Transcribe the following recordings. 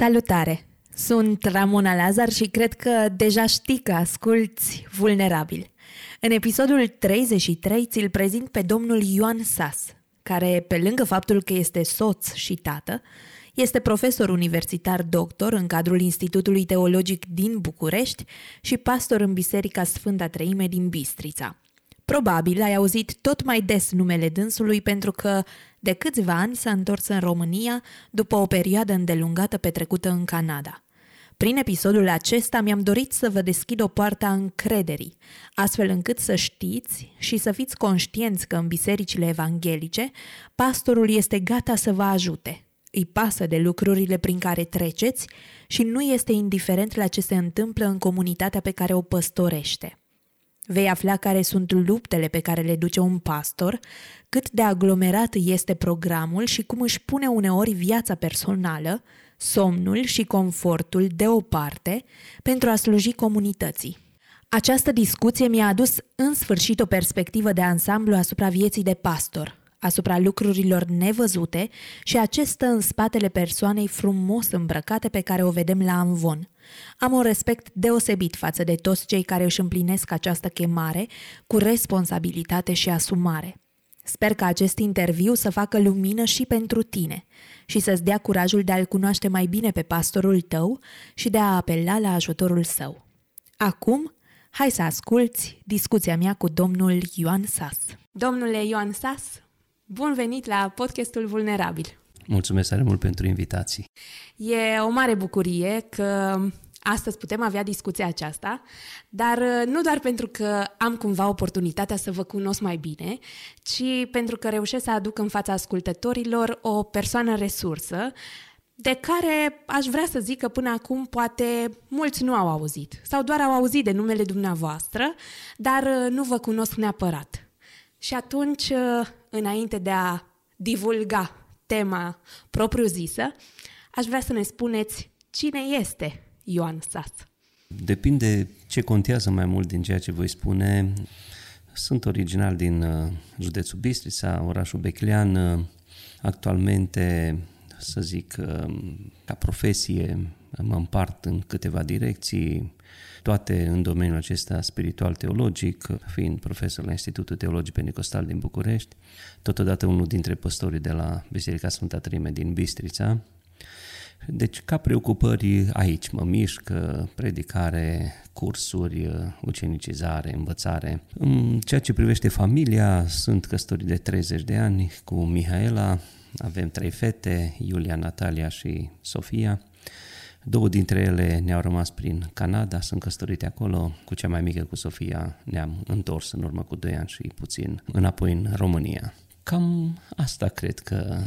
Salutare! Sunt Ramona Lazar și cred că deja știi că asculți Vulnerabil. În episodul 33 ți-l prezint pe domnul Ioan Sas, care, pe lângă faptul că este soț și tată, este profesor universitar doctor în cadrul Institutului Teologic din București și pastor în Biserica Sfânta Treime din Bistrița. Probabil ai auzit tot mai des numele dânsului pentru că de câțiva ani s-a întors în România după o perioadă îndelungată petrecută în Canada. Prin episodul acesta mi-am dorit să vă deschid o poartă a încrederii, astfel încât să știți și să fiți conștienți că în bisericile evanghelice pastorul este gata să vă ajute. Îi pasă de lucrurile prin care treceți și nu este indiferent la ce se întâmplă în comunitatea pe care o păstorește. Vei afla care sunt luptele pe care le duce un pastor, cât de aglomerat este programul și cum își pune uneori viața personală, somnul și confortul deoparte pentru a sluji comunității. Această discuție mi-a adus în sfârșit o perspectivă de ansamblu asupra vieții de pastor, asupra lucrurilor nevăzute și acesta în spatele persoanei frumos îmbrăcate pe care o vedem la Amvon. Am un respect deosebit față de toți cei care își împlinesc această chemare cu responsabilitate și asumare. Sper că acest interviu să facă lumină și pentru tine și să-ți dea curajul de a-l cunoaște mai bine pe pastorul tău și de a apela la ajutorul său. Acum, hai să asculți discuția mea cu domnul Ioan Sas. Domnule Ioan Sas, bun venit la podcastul Vulnerabil. Mulțumesc tare mult pentru invitații. E o mare bucurie că astăzi putem avea discuția aceasta, dar uh, nu doar pentru că am cumva oportunitatea să vă cunosc mai bine, ci pentru că reușesc să aduc în fața ascultătorilor o persoană resursă de care aș vrea să zic că până acum poate mulți nu au auzit sau doar au auzit de numele dumneavoastră, dar uh, nu vă cunosc neapărat. Și atunci, uh, înainte de a divulga tema propriu-zisă, aș vrea să ne spuneți cine este Ioan Sas. Depinde ce contează mai mult din ceea ce voi spune. Sunt original din uh, județul Bistrița, orașul Beclean. Uh, actualmente, să zic, uh, ca profesie, mă împart în câteva direcții, toate în domeniul acesta spiritual-teologic, fiind profesor la Institutul Teologic Pentecostal din București, totodată unul dintre păstorii de la Biserica Sfânta Trime din Bistrița, deci, ca preocupări aici mă mișc, predicare, cursuri, ucenicizare, învățare. În ceea ce privește familia, sunt căsătorit de 30 de ani cu Mihaela, avem trei fete, Iulia, Natalia și Sofia. Două dintre ele ne-au rămas prin Canada, sunt căsătorite acolo, cu cea mai mică, cu Sofia, ne-am întors în urmă cu 2 ani și puțin înapoi în România. Cam asta cred că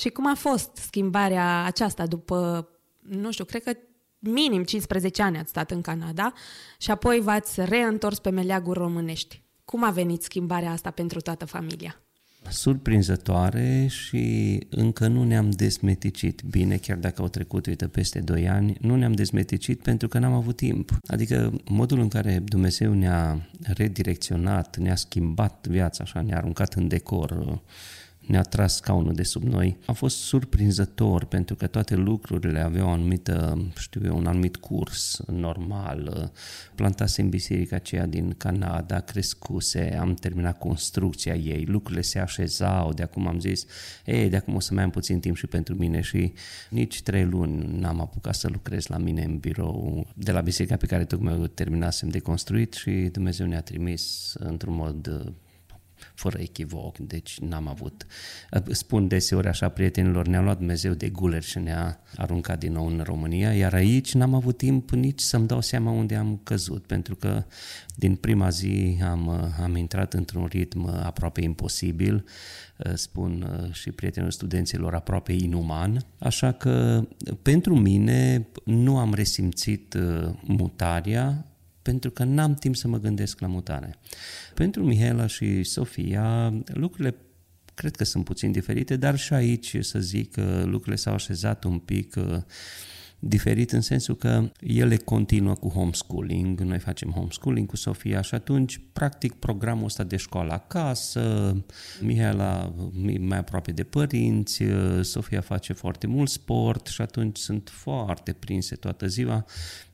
și cum a fost schimbarea aceasta după, nu știu, cred că minim 15 ani ați stat în Canada și apoi v-ați reîntors pe meleaguri românești. Cum a venit schimbarea asta pentru toată familia? Surprinzătoare și încă nu ne-am desmeticit bine, chiar dacă au trecut, uite, peste 2 ani, nu ne-am desmeticit pentru că n-am avut timp. Adică modul în care Dumnezeu ne-a redirecționat, ne-a schimbat viața, așa, ne-a aruncat în decor, ne-a tras scaunul de sub noi. A fost surprinzător pentru că toate lucrurile aveau o anumită, știu eu, un anumit curs normal. Plantasem biserica aceea din Canada, crescuse, am terminat construcția ei, lucrurile se așezau, de acum am zis, ei, de acum o să mai am puțin timp și pentru mine și nici trei luni n-am apucat să lucrez la mine în birou de la biserica pe care tocmai o terminasem de construit și Dumnezeu ne-a trimis într-un mod fără echivoc, deci n-am avut. Spun deseori așa prietenilor, ne-a luat Dumnezeu de guler și ne-a aruncat din nou în România, iar aici n-am avut timp nici să-mi dau seama unde am căzut, pentru că din prima zi am, am intrat într-un ritm aproape imposibil, spun și prietenilor studenților aproape inuman, așa că pentru mine nu am resimțit mutarea, pentru că n-am timp să mă gândesc la mutare. Pentru Mihaela și Sofia, lucrurile cred că sunt puțin diferite, dar și aici, să zic, lucrurile s-au așezat un pic diferit în sensul că ele continuă cu homeschooling, noi facem homeschooling cu Sofia și atunci, practic, programul ăsta de școală acasă, Mihaela mai aproape de părinți, Sofia face foarte mult sport și atunci sunt foarte prinse toată ziua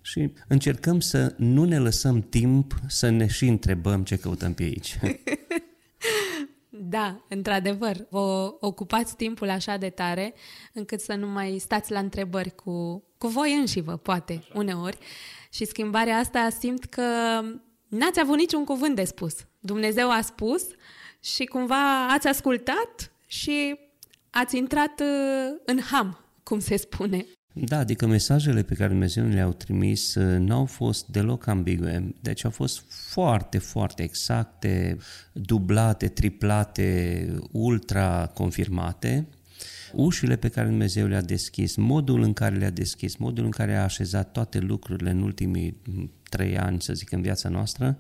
și încercăm să nu ne lăsăm timp să ne și întrebăm ce căutăm pe aici. Da, într-adevăr, vă ocupați timpul așa de tare încât să nu mai stați la întrebări cu, cu voi înși vă, poate, uneori. Și schimbarea asta simt că n-ați avut niciun cuvânt de spus. Dumnezeu a spus și cumva ați ascultat și ați intrat uh, în ham, cum se spune. Da, adică mesajele pe care Dumnezeu le-au trimis uh, n-au fost deloc ambigue, deci au fost foarte, foarte exacte, dublate, triplate, ultra confirmate. Ușile pe care Dumnezeu le-a deschis, modul în care le-a deschis, modul în care a așezat toate lucrurile în ultimii trei ani, să zic, în viața noastră,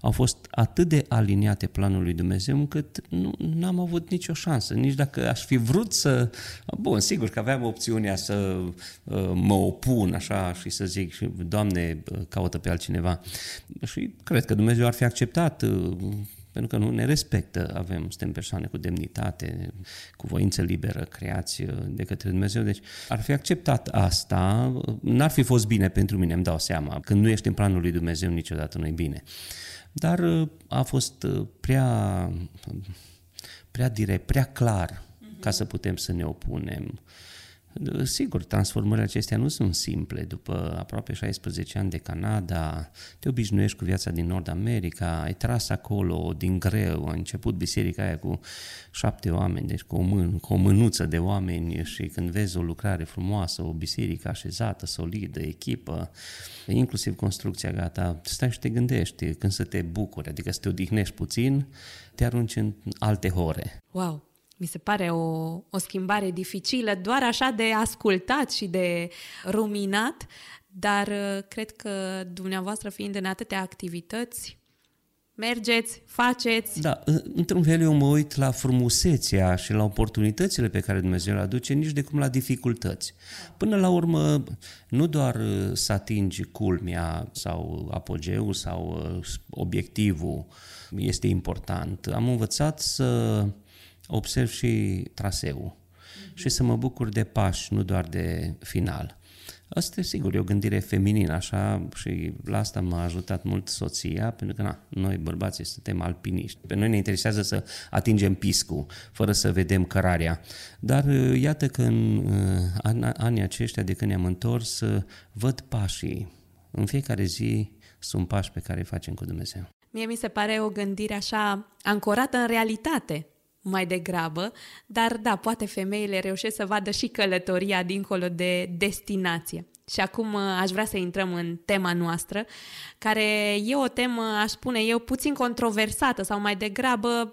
au fost atât de aliniate planului lui Dumnezeu încât nu am avut nicio șansă. Nici dacă aș fi vrut să... Bun, sigur că aveam opțiunea să uh, mă opun așa și să zic, Doamne, caută pe altcineva. Și cred că Dumnezeu ar fi acceptat uh, pentru că nu ne respectă. Avem, suntem persoane cu demnitate, cu voință liberă, creați uh, de către Dumnezeu. Deci ar fi acceptat asta, n-ar fi fost bine pentru mine, îmi dau seama. Când nu ești în planul lui Dumnezeu, niciodată nu e bine. Dar uh, a fost uh, prea, prea direct, prea clar ca să putem să ne opunem. Sigur, transformările acestea nu sunt simple. După aproape 16 ani de Canada, te obișnuiești cu viața din Nord America, ai tras acolo din greu, a început biserica aia cu șapte oameni, deci cu o, mân, cu o mânuță de oameni și când vezi o lucrare frumoasă, o biserică așezată, solidă, echipă, inclusiv construcția gata, stai și te gândești când să te bucuri, adică să te odihnești puțin, te arunci în alte hore. Wow! Mi se pare o, o schimbare dificilă, doar așa de ascultat și de ruminat, dar uh, cred că dumneavoastră fiind în atâtea activități, mergeți, faceți. Da, într-un fel eu mă uit la frumusețea și la oportunitățile pe care Dumnezeu le aduce, nici de cum la dificultăți. Până la urmă, nu doar uh, să atingi culmea sau apogeul sau uh, obiectivul este important. Am învățat să observ și traseul mm-hmm. și să mă bucur de pași, nu doar de final. Asta e sigur, e o gândire feminină, așa, și la asta m-a ajutat mult soția, pentru că na, noi bărbații suntem alpiniști. Pe noi ne interesează să atingem piscul, fără să vedem cărarea. Dar uh, iată că în uh, anii aceștia de când ne-am întors, uh, văd pașii. În fiecare zi sunt pași pe care îi facem cu Dumnezeu. Mie mi se pare o gândire așa ancorată în realitate mai degrabă, dar da, poate femeile reușesc să vadă și călătoria dincolo de destinație. Și acum uh, aș vrea să intrăm în tema noastră, care e o temă, aș spune eu, puțin controversată sau mai degrabă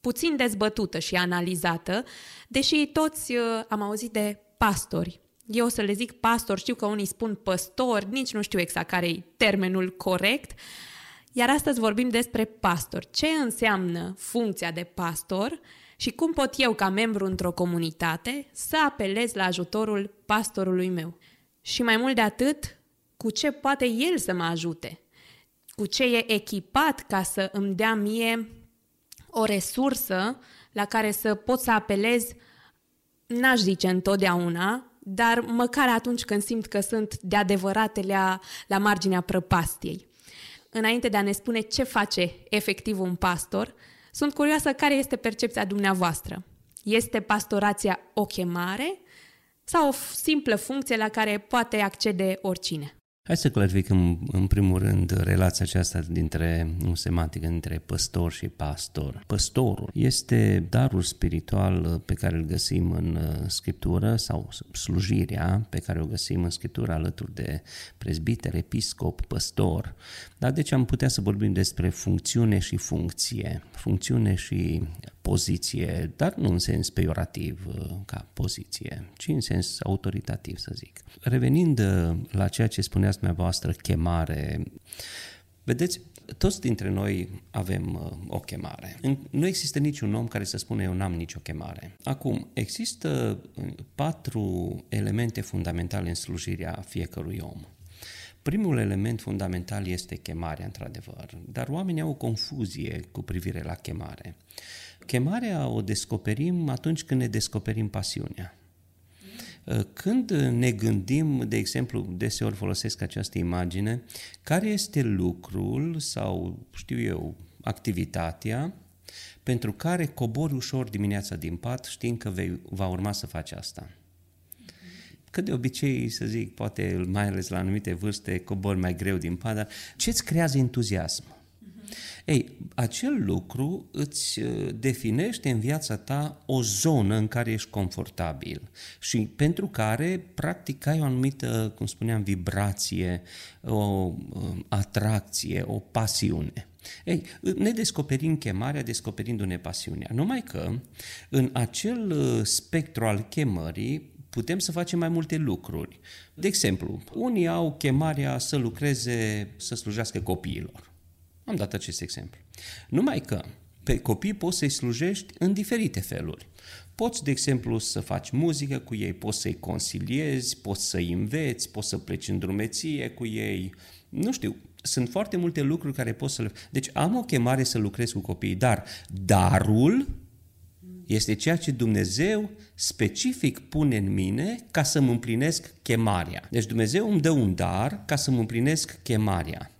puțin dezbătută și analizată, deși toți uh, am auzit de pastori. Eu o să le zic pastor, știu că unii spun păstori, nici nu știu exact care e termenul corect, uh, iar astăzi vorbim despre pastor. Ce înseamnă funcția de pastor și cum pot eu, ca membru într-o comunitate, să apelez la ajutorul pastorului meu. Și mai mult de atât, cu ce poate el să mă ajute, cu ce e echipat ca să îmi dea mie o resursă la care să pot să apelez, n-aș zice întotdeauna, dar măcar atunci când simt că sunt de adevărate la, la marginea prăpastiei înainte de a ne spune ce face efectiv un pastor, sunt curioasă care este percepția dumneavoastră. Este pastorația o chemare sau o simplă funcție la care poate accede oricine? Hai să clarificăm în primul rând relația aceasta dintre, o semantică, dintre păstor și pastor. Păstorul este darul spiritual pe care îl găsim în uh, Scriptură sau slujirea pe care o găsim în Scriptură alături de prezbiter, episcop, păstor. Dar deci am putea să vorbim despre funcțiune și funcție, funcțiune și poziție, dar nu în sens peiorativ uh, ca poziție, ci în sens autoritativ, să zic. Revenind uh, la ceea ce spuneați dumneavoastră, chemare, vedeți, toți dintre noi avem uh, o chemare. Nu există niciun om care să spune eu n-am nicio chemare. Acum, există patru elemente fundamentale în slujirea fiecărui om. Primul element fundamental este chemarea, într-adevăr, dar oamenii au o confuzie cu privire la chemare. Chemarea o descoperim atunci când ne descoperim pasiunea. Când ne gândim, de exemplu, deseori folosesc această imagine, care este lucrul sau, știu eu, activitatea pentru care cobori ușor dimineața din pat știind că vei, va urma să faci asta. Că de obicei, să zic, poate mai ales la anumite vârste, cobori mai greu din pat, dar ce-ți creează entuziasm? Ei, acel lucru îți uh, definește în viața ta o zonă în care ești confortabil și pentru care practic ai o anumită, cum spuneam, vibrație, o um, atracție, o pasiune. Ei, ne descoperim chemarea descoperindu-ne pasiunea. Numai că în acel uh, spectru al chemării putem să facem mai multe lucruri. De exemplu, unii au chemarea să lucreze, să slujească copiilor. Am dat acest exemplu. Numai că pe copii poți să-i slujești în diferite feluri. Poți, de exemplu, să faci muzică cu ei, poți să-i consiliezi, poți să-i înveți, poți să pleci în drumeție cu ei. Nu știu, sunt foarte multe lucruri care poți să le... Deci am o chemare să lucrez cu copiii, dar darul este ceea ce Dumnezeu specific pune în mine ca să-mi împlinesc chemarea. Deci Dumnezeu îmi dă un dar ca să-mi împlinesc chemarea.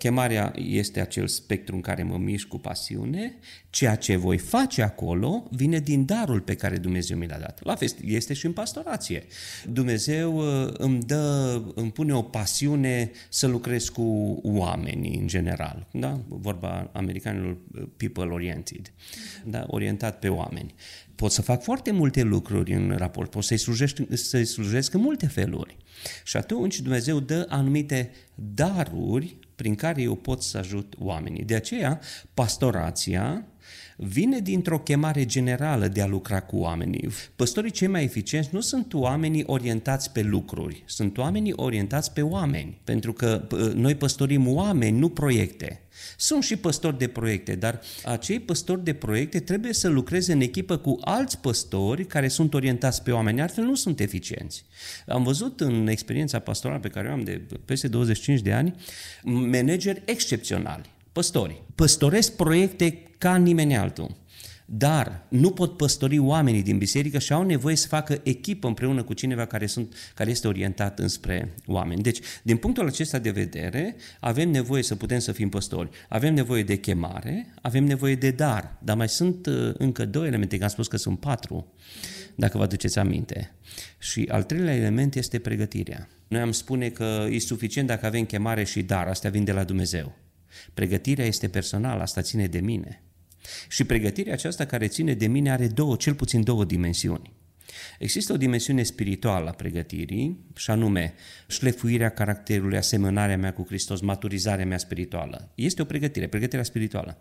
Chemarea este acel spectru în care mă mișc cu pasiune, ceea ce voi face acolo vine din darul pe care Dumnezeu mi l-a dat. La fel este și în pastorație. Dumnezeu uh, îmi dă, îmi pune o pasiune să lucrez cu oamenii în general. Da? Vorba americanilor uh, people oriented, da? orientat pe oameni. Pot să fac foarte multe lucruri în raport, pot să-i slujesc, să slujesc în multe feluri. Și atunci Dumnezeu dă anumite daruri prin care eu pot să ajut oamenii. De aceea, pastorația vine dintr-o chemare generală de a lucra cu oamenii. Păstorii cei mai eficienți nu sunt oamenii orientați pe lucruri, sunt oamenii orientați pe oameni, pentru că noi păstorim oameni, nu proiecte. Sunt și păstori de proiecte, dar acei păstori de proiecte trebuie să lucreze în echipă cu alți păstori care sunt orientați pe oameni, altfel nu sunt eficienți. Am văzut în experiența pastorală pe care o am de peste 25 de ani, manageri excepționali, păstori. Păstoresc proiecte ca nimeni altul. Dar nu pot păstori oamenii din biserică și au nevoie să facă echipă împreună cu cineva care, sunt, care este orientat înspre oameni. Deci, din punctul acesta de vedere, avem nevoie să putem să fim păstori. Avem nevoie de chemare, avem nevoie de dar, dar mai sunt uh, încă două elemente, că am spus că sunt patru, dacă vă aduceți aminte. Și al treilea element este pregătirea. Noi am spune că e suficient dacă avem chemare și dar, astea vin de la Dumnezeu. Pregătirea este personală, asta ține de mine. Și pregătirea aceasta care ține de mine are două, cel puțin două dimensiuni. Există o dimensiune spirituală a pregătirii, și anume șlefuirea caracterului, asemănarea mea cu Hristos, maturizarea mea spirituală. Este o pregătire, pregătirea spirituală.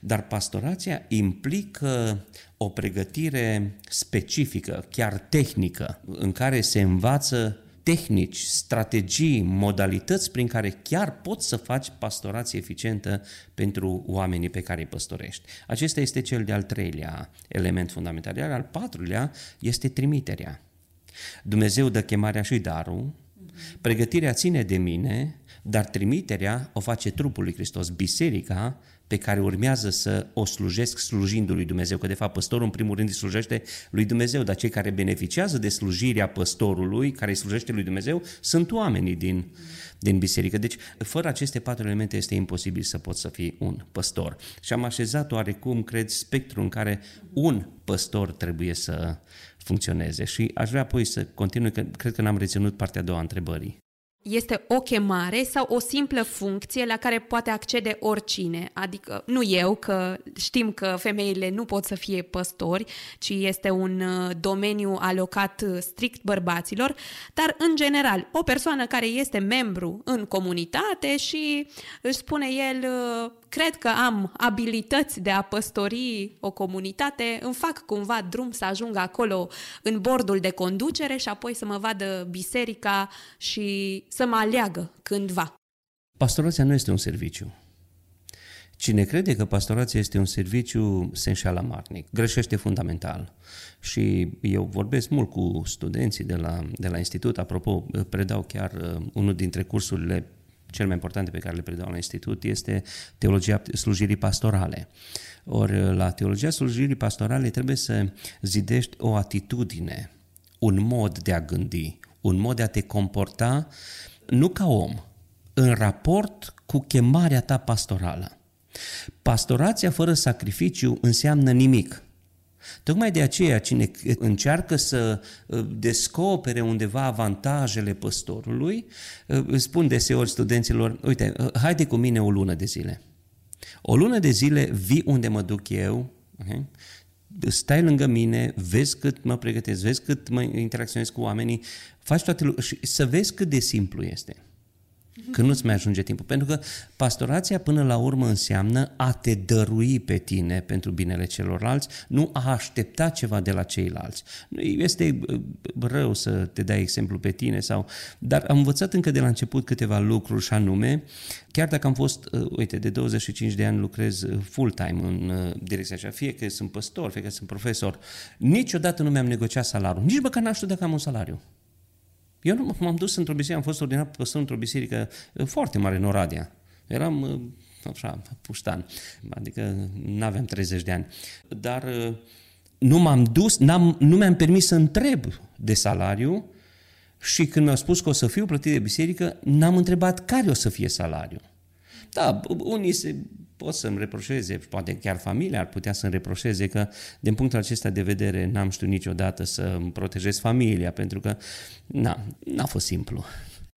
Dar pastorația implică o pregătire specifică, chiar tehnică, în care se învață tehnici, strategii, modalități prin care chiar poți să faci pastorație eficientă pentru oamenii pe care îi păstorești. Acesta este cel de-al treilea element fundamental. Iar al patrulea este trimiterea. Dumnezeu dă chemarea și darul, pregătirea ține de mine, dar trimiterea o face trupul lui Hristos. Biserica pe care urmează să o slujesc slujindu lui Dumnezeu, că de fapt păstorul în primul rând îi slujește lui Dumnezeu, dar cei care beneficiază de slujirea păstorului, care îi slujește lui Dumnezeu, sunt oamenii din, din biserică. Deci, fără aceste patru elemente este imposibil să poți să fii un păstor. Și am așezat oarecum, cred, spectru în care un păstor trebuie să funcționeze. Și aș vrea apoi să continui, că cred că n-am reținut partea a doua a întrebării. Este o chemare sau o simplă funcție la care poate accede oricine. Adică nu eu, că știm că femeile nu pot să fie păstori, ci este un uh, domeniu alocat uh, strict bărbaților, dar în general, o persoană care este membru în comunitate și își spune el, uh, cred că am abilități de a păstori o comunitate, îmi fac cumva drum să ajung acolo în bordul de conducere și apoi să mă vadă biserica și să mă aleagă cândva. Pastorația nu este un serviciu. Cine crede că pastorația este un serviciu se înșeală marnic, greșește fundamental. Și eu vorbesc mult cu studenții de la, de la institut, apropo, predau chiar uh, unul dintre cursurile cel mai importante pe care le predau la institut este teologia slujirii pastorale. Ori la teologia slujirii pastorale trebuie să zidești o atitudine, un mod de a gândi, un mod de a te comporta nu ca om, în raport cu chemarea ta pastorală. Pastorația fără sacrificiu înseamnă nimic. Tocmai de aceea, cine încearcă să uh, descopere undeva avantajele păstorului, uh, îți spun deseori studenților, uite, uh, haide cu mine o lună de zile. O lună de zile vii unde mă duc eu, okay? stai lângă mine, vezi cât mă pregătesc, vezi cât mă interacționez cu oamenii, faci toate lucrurile și să vezi cât de simplu este când nu-ți mai ajunge timpul. Pentru că pastorația până la urmă înseamnă a te dărui pe tine pentru binele celorlalți, nu a aștepta ceva de la ceilalți. Este rău să te dai exemplu pe tine, sau, dar am învățat încă de la început câteva lucruri și anume, chiar dacă am fost, uh, uite, de 25 de ani lucrez uh, full-time în uh, direcția așa, fie că sunt păstor, fie că sunt profesor, niciodată nu mi-am negociat salariul, nici măcar n-am știut dacă am un salariu. Eu nu m-am dus într-o biserică, am fost ordinat păstor într-o biserică uh, foarte mare în Oradea. Eram uh, așa, puștan, adică nu aveam 30 de ani. Dar uh, nu m-am dus, n-am, nu mi-am permis să întreb de salariu și când mi-au spus că o să fiu plătit de biserică, n-am întrebat care o să fie salariul. Da, unii se pot să-mi reproșeze, poate chiar familia ar putea să-mi reproșeze că, din punctul acesta de vedere, n-am știut niciodată să îmi protejez familia, pentru că na, n-a fost simplu.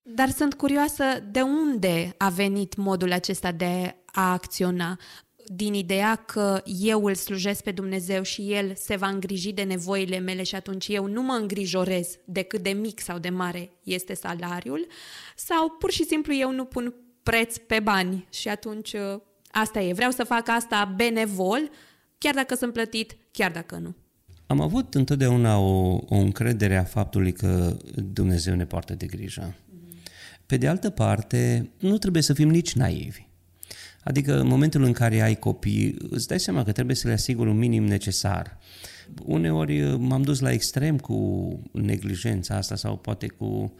Dar sunt curioasă de unde a venit modul acesta de a acționa din ideea că eu îl slujesc pe Dumnezeu și El se va îngriji de nevoile mele și atunci eu nu mă îngrijorez de cât de mic sau de mare este salariul, sau pur și simplu eu nu pun preț pe bani și atunci Asta e, vreau să fac asta benevol, chiar dacă sunt plătit, chiar dacă nu. Am avut întotdeauna o, o încredere a faptului că Dumnezeu ne poartă de grijă. Pe de altă parte, nu trebuie să fim nici naivi. Adică în momentul în care ai copii, îți dai seama că trebuie să le asiguri un minim necesar. Uneori m-am dus la extrem cu neglijența asta sau poate cu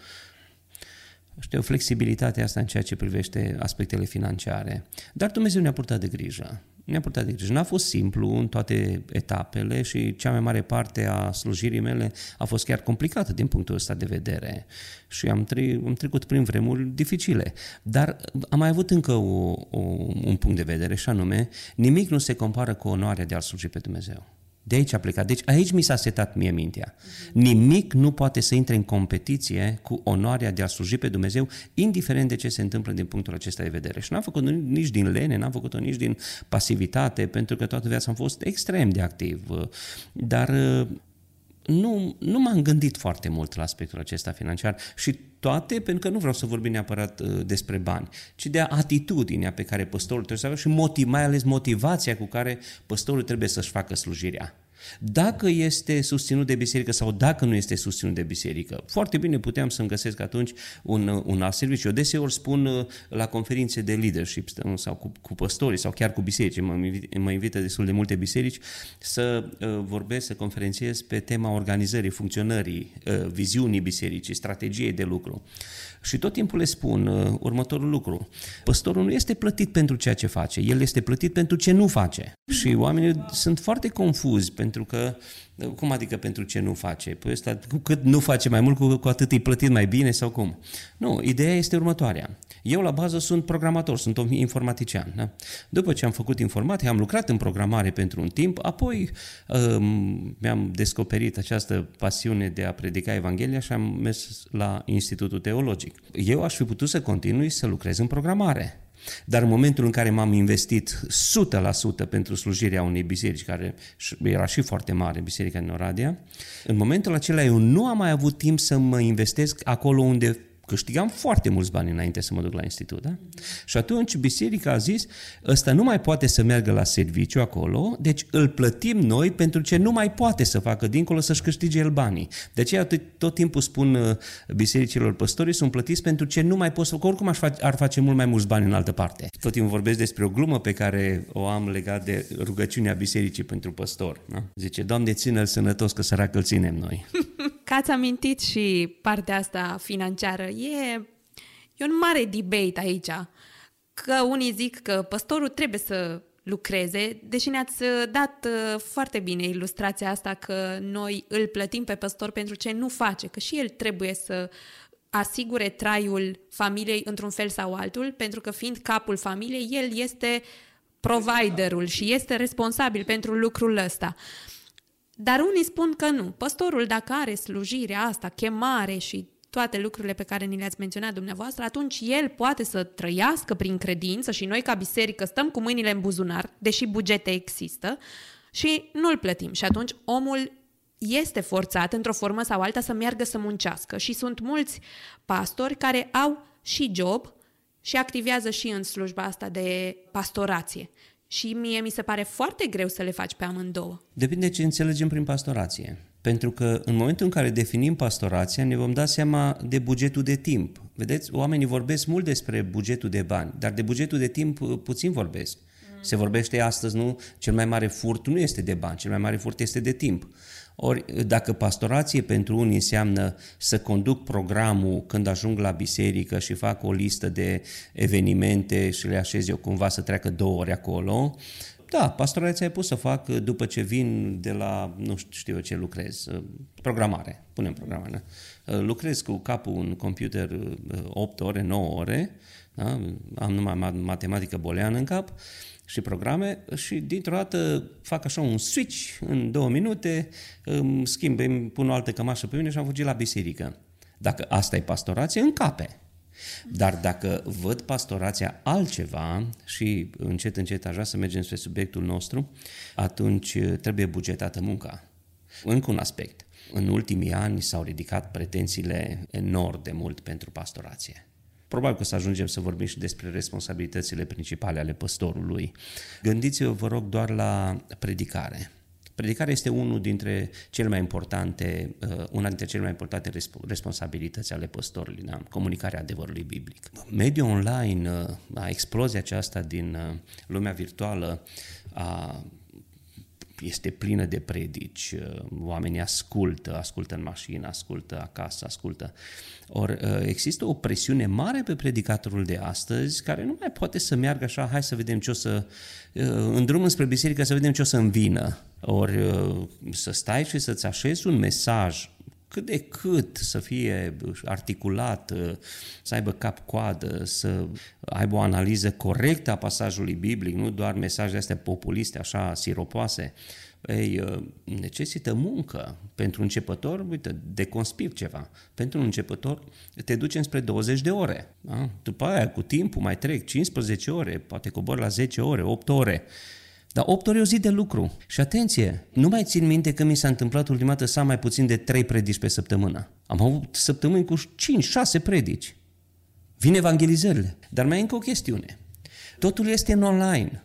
știu, flexibilitatea asta în ceea ce privește aspectele financiare. Dar Dumnezeu ne-a purtat de grijă. Ne-a purtat de grijă. N-a fost simplu în toate etapele și cea mai mare parte a slujirii mele a fost chiar complicată din punctul ăsta de vedere. Și am, tre- am trecut prin vremuri dificile. Dar am mai avut încă o, o, un punct de vedere și anume, nimic nu se compară cu onoarea de a sluji pe Dumnezeu. De aici a plecat. Deci aici mi s-a setat mie mintea. Nimic nu poate să intre în competiție cu onoarea de a sluji pe Dumnezeu, indiferent de ce se întâmplă din punctul acesta de vedere. Și n-am făcut-o nici din lene, n-am făcut-o nici din pasivitate, pentru că toată viața am fost extrem de activ. Dar nu, nu m-am gândit foarte mult la aspectul acesta financiar și toate pentru că nu vreau să vorbim neapărat uh, despre bani, ci de atitudinea pe care păstorul trebuie să aibă și motiv, mai ales motivația cu care păstorul trebuie să-și facă slujirea. Dacă este susținut de biserică sau dacă nu este susținut de biserică, foarte bine puteam să-mi găsesc atunci un, un alt serviciu. Eu deseori spun uh, la conferințe de leadership sau cu, cu păstorii sau chiar cu biserici, mă, mă invită destul de multe biserici să uh, vorbesc, să conferențiez pe tema organizării, funcționării, uh, viziunii bisericii, strategiei de lucru. Și tot timpul le spun uh, următorul lucru. Păstorul nu este plătit pentru ceea ce face, el este plătit pentru ce nu face. Și oamenii sunt foarte confuzi pentru pentru că, cum adică pentru ce nu face? Păi ăsta, cu cât nu face mai mult, cu, cu atât îi plătit mai bine sau cum? Nu, ideea este următoarea. Eu la bază sunt programator, sunt un informatician. Da? După ce am făcut informatică, am lucrat în programare pentru un timp, apoi um, mi-am descoperit această pasiune de a predica Evanghelia și am mers la Institutul Teologic. Eu aș fi putut să continui să lucrez în programare. Dar în momentul în care m-am investit 100% pentru slujirea unei biserici, care era și foarte mare, Biserica din Oradea, în momentul acela eu nu am mai avut timp să mă investesc acolo unde câștigam foarte mulți bani înainte să mă duc la institut. Da? Și atunci biserica a zis, ăsta nu mai poate să meargă la serviciu acolo, deci îl plătim noi pentru ce nu mai poate să facă dincolo să-și câștige el banii. De aceea tot, tot timpul spun uh, bisericilor păstorii sunt plătiți pentru ce nu mai pot să facă, oricum aș face, ar face mult mai mulți bani în altă parte. Tot timpul vorbesc despre o glumă pe care o am legat de rugăciunea bisericii pentru păstor. Da? Zice, Doamne, ține-l sănătos că sărac îl ținem noi. Că ați amintit și partea asta financiară. E, e un mare debate aici. Că unii zic că păstorul trebuie să lucreze, deși ne-ați dat uh, foarte bine ilustrația asta că noi îl plătim pe păstor pentru ce nu face, că și el trebuie să asigure traiul familiei într-un fel sau altul, pentru că fiind capul familiei, el este providerul și este responsabil pentru lucrul ăsta. Dar unii spun că nu. Păstorul, dacă are slujirea asta, chemare și toate lucrurile pe care ni le-ați menționat dumneavoastră, atunci el poate să trăiască prin credință și noi ca biserică stăm cu mâinile în buzunar, deși bugete există, și nu-l plătim. Și atunci omul este forțat într-o formă sau alta să meargă să muncească și sunt mulți pastori care au și job și activează și în slujba asta de pastorație. Și mie mi se pare foarte greu să le faci pe amândouă. Depinde ce înțelegem prin pastorație. Pentru că în momentul în care definim pastorația, ne vom da seama de bugetul de timp. Vedeți, oamenii vorbesc mult despre bugetul de bani, dar de bugetul de timp uh, puțin vorbesc. Mm. Se vorbește astăzi, nu? Cel mai mare furt nu este de bani, cel mai mare furt este de timp. Ori dacă pastorație pentru unii înseamnă să conduc programul când ajung la biserică și fac o listă de evenimente și le așez eu cumva să treacă două ori acolo, da, pastorația e pus să fac după ce vin de la, nu știu eu ce lucrez, programare, punem programare. Lucrez cu capul în computer 8 ore, 9 ore, da? am numai matematică boleană în cap și programe și dintr-o dată fac așa un switch în două minute, îmi schimb, îmi pun o altă cămașă pe mine și am fugit la biserică. Dacă asta e pastorație, încape. Dar dacă văd pastorația altceva și încet, încet așa să mergem spre subiectul nostru, atunci trebuie bugetată munca. Încă un aspect. În ultimii ani s-au ridicat pretențiile enorm de mult pentru pastorație. Probabil că o să ajungem să vorbim și despre responsabilitățile principale ale păstorului. Gândiți-vă, vă rog, doar la predicare. Predicarea este unul dintre cele mai importante, uh, una dintre cele mai importante responsabilități ale păstorului, da? comunicarea adevărului biblic. Mediul online, uh, a explozia aceasta din uh, lumea virtuală a este plină de predici, oamenii ascultă, ascultă în mașină, ascultă acasă, ascultă. Ori există o presiune mare pe predicatorul de astăzi care nu mai poate să meargă așa, hai să vedem ce o să, în drumul spre biserică să vedem ce o să învină. Ori să stai și să-ți așezi un mesaj cât de cât să fie articulat, să aibă cap-coadă, să aibă o analiză corectă a pasajului biblic, nu doar mesaje astea populiste, așa siropoase, ei, necesită muncă. Pentru începător, uite, deconspir ceva. Pentru un începător te duce spre 20 de ore. Da? După aia, cu timpul, mai trec 15 ore, poate cobor la 10 ore, 8 ore. Dar 8 ore e o zi de lucru. Și atenție, nu mai țin minte că mi s-a întâmplat ultima dată să am mai puțin de 3 predici pe săptămână. Am avut săptămâni cu 5-6 predici. Vin evangelizările. Dar mai e încă o chestiune. Totul este în online.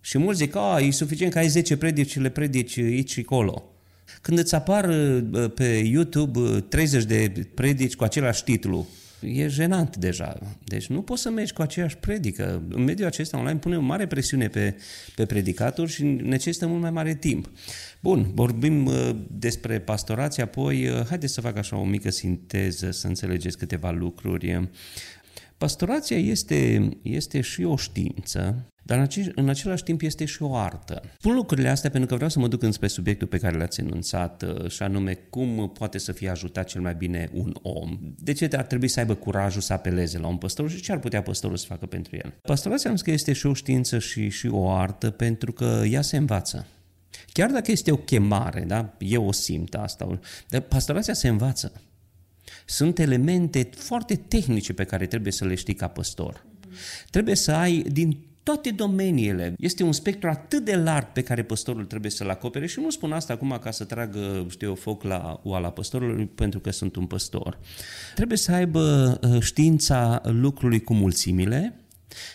Și mulți zic, a, e suficient că ai 10 predici și le predici aici și acolo. Când îți apar pe YouTube 30 de predici cu același titlu, e jenant deja. Deci nu poți să mergi cu aceeași predică. În mediul acesta online pune o mare presiune pe, pe predicator și necesită mult mai mare timp. Bun, vorbim uh, despre pastorație, apoi uh, haideți să fac așa o mică sinteză, să înțelegeți câteva lucruri. Pastorația este, este și o știință, dar în, ace- în același timp este și o artă. Spun lucrurile astea pentru că vreau să mă duc înspre subiectul pe care l-ați enunțat, uh, și anume cum poate să fie ajutat cel mai bine un om. De ce ar trebui să aibă curajul să apeleze la un păstor și ce ar putea păstorul să facă pentru el? Pastorația am că este și o știință și, și o artă pentru că ea se învață. Chiar dacă este o chemare, da? eu o simt asta, dar pastorația se învață. Sunt elemente foarte tehnice pe care trebuie să le știi ca păstor. Trebuie să ai din toate domeniile. Este un spectru atât de larg pe care păstorul trebuie să-l acopere și nu spun asta acum ca să tragă, știu eu, foc la oala păstorului pentru că sunt un păstor. Trebuie să aibă uh, știința lucrului cu mulțimile,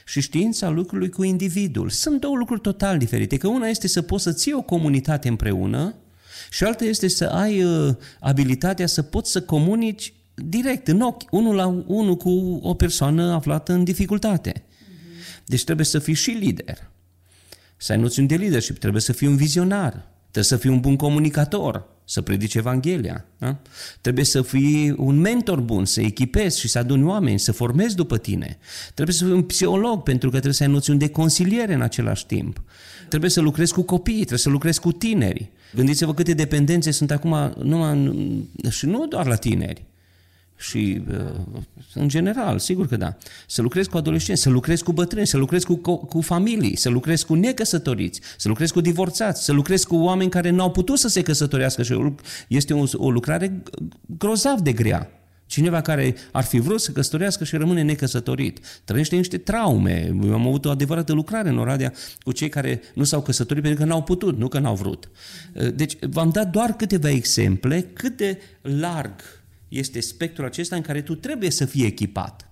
și știința lucrului cu individul. Sunt două lucruri total diferite, că una este să poți să ții o comunitate împreună și alta este să ai uh, abilitatea să poți să comunici direct, în ochi, unul la unul cu o persoană aflată în dificultate. Deci trebuie să fii și lider. Să ai noțiuni de leadership, trebuie să fii un vizionar, trebuie să fii un bun comunicator, să predici Evanghelia. Da? Trebuie să fii un mentor bun, să echipezi și să aduni oameni, să formezi după tine. Trebuie să fii un psiholog pentru că trebuie să ai noțiuni de consiliere în același timp. Trebuie să lucrezi cu copii, trebuie să lucrezi cu tineri. Gândiți-vă câte dependențe sunt acum numai, și nu doar la tineri și uh, în general, sigur că da. Să lucrezi cu adolescenți, să lucrezi cu bătrâni, să lucrezi cu, cu familii, să lucrezi cu necăsătoriți, să lucrezi cu divorțați, să lucrezi cu oameni care nu au putut să se căsătorească și este o, o lucrare grozav de grea. Cineva care ar fi vrut să căsătorească și rămâne necăsătorit. Trăiește niște traume. Eu am avut o adevărată lucrare în Oradea cu cei care nu s-au căsătorit pentru că n-au putut, nu că n-au vrut. Deci v-am dat doar câteva exemple cât de larg este spectrul acesta în care tu trebuie să fii echipat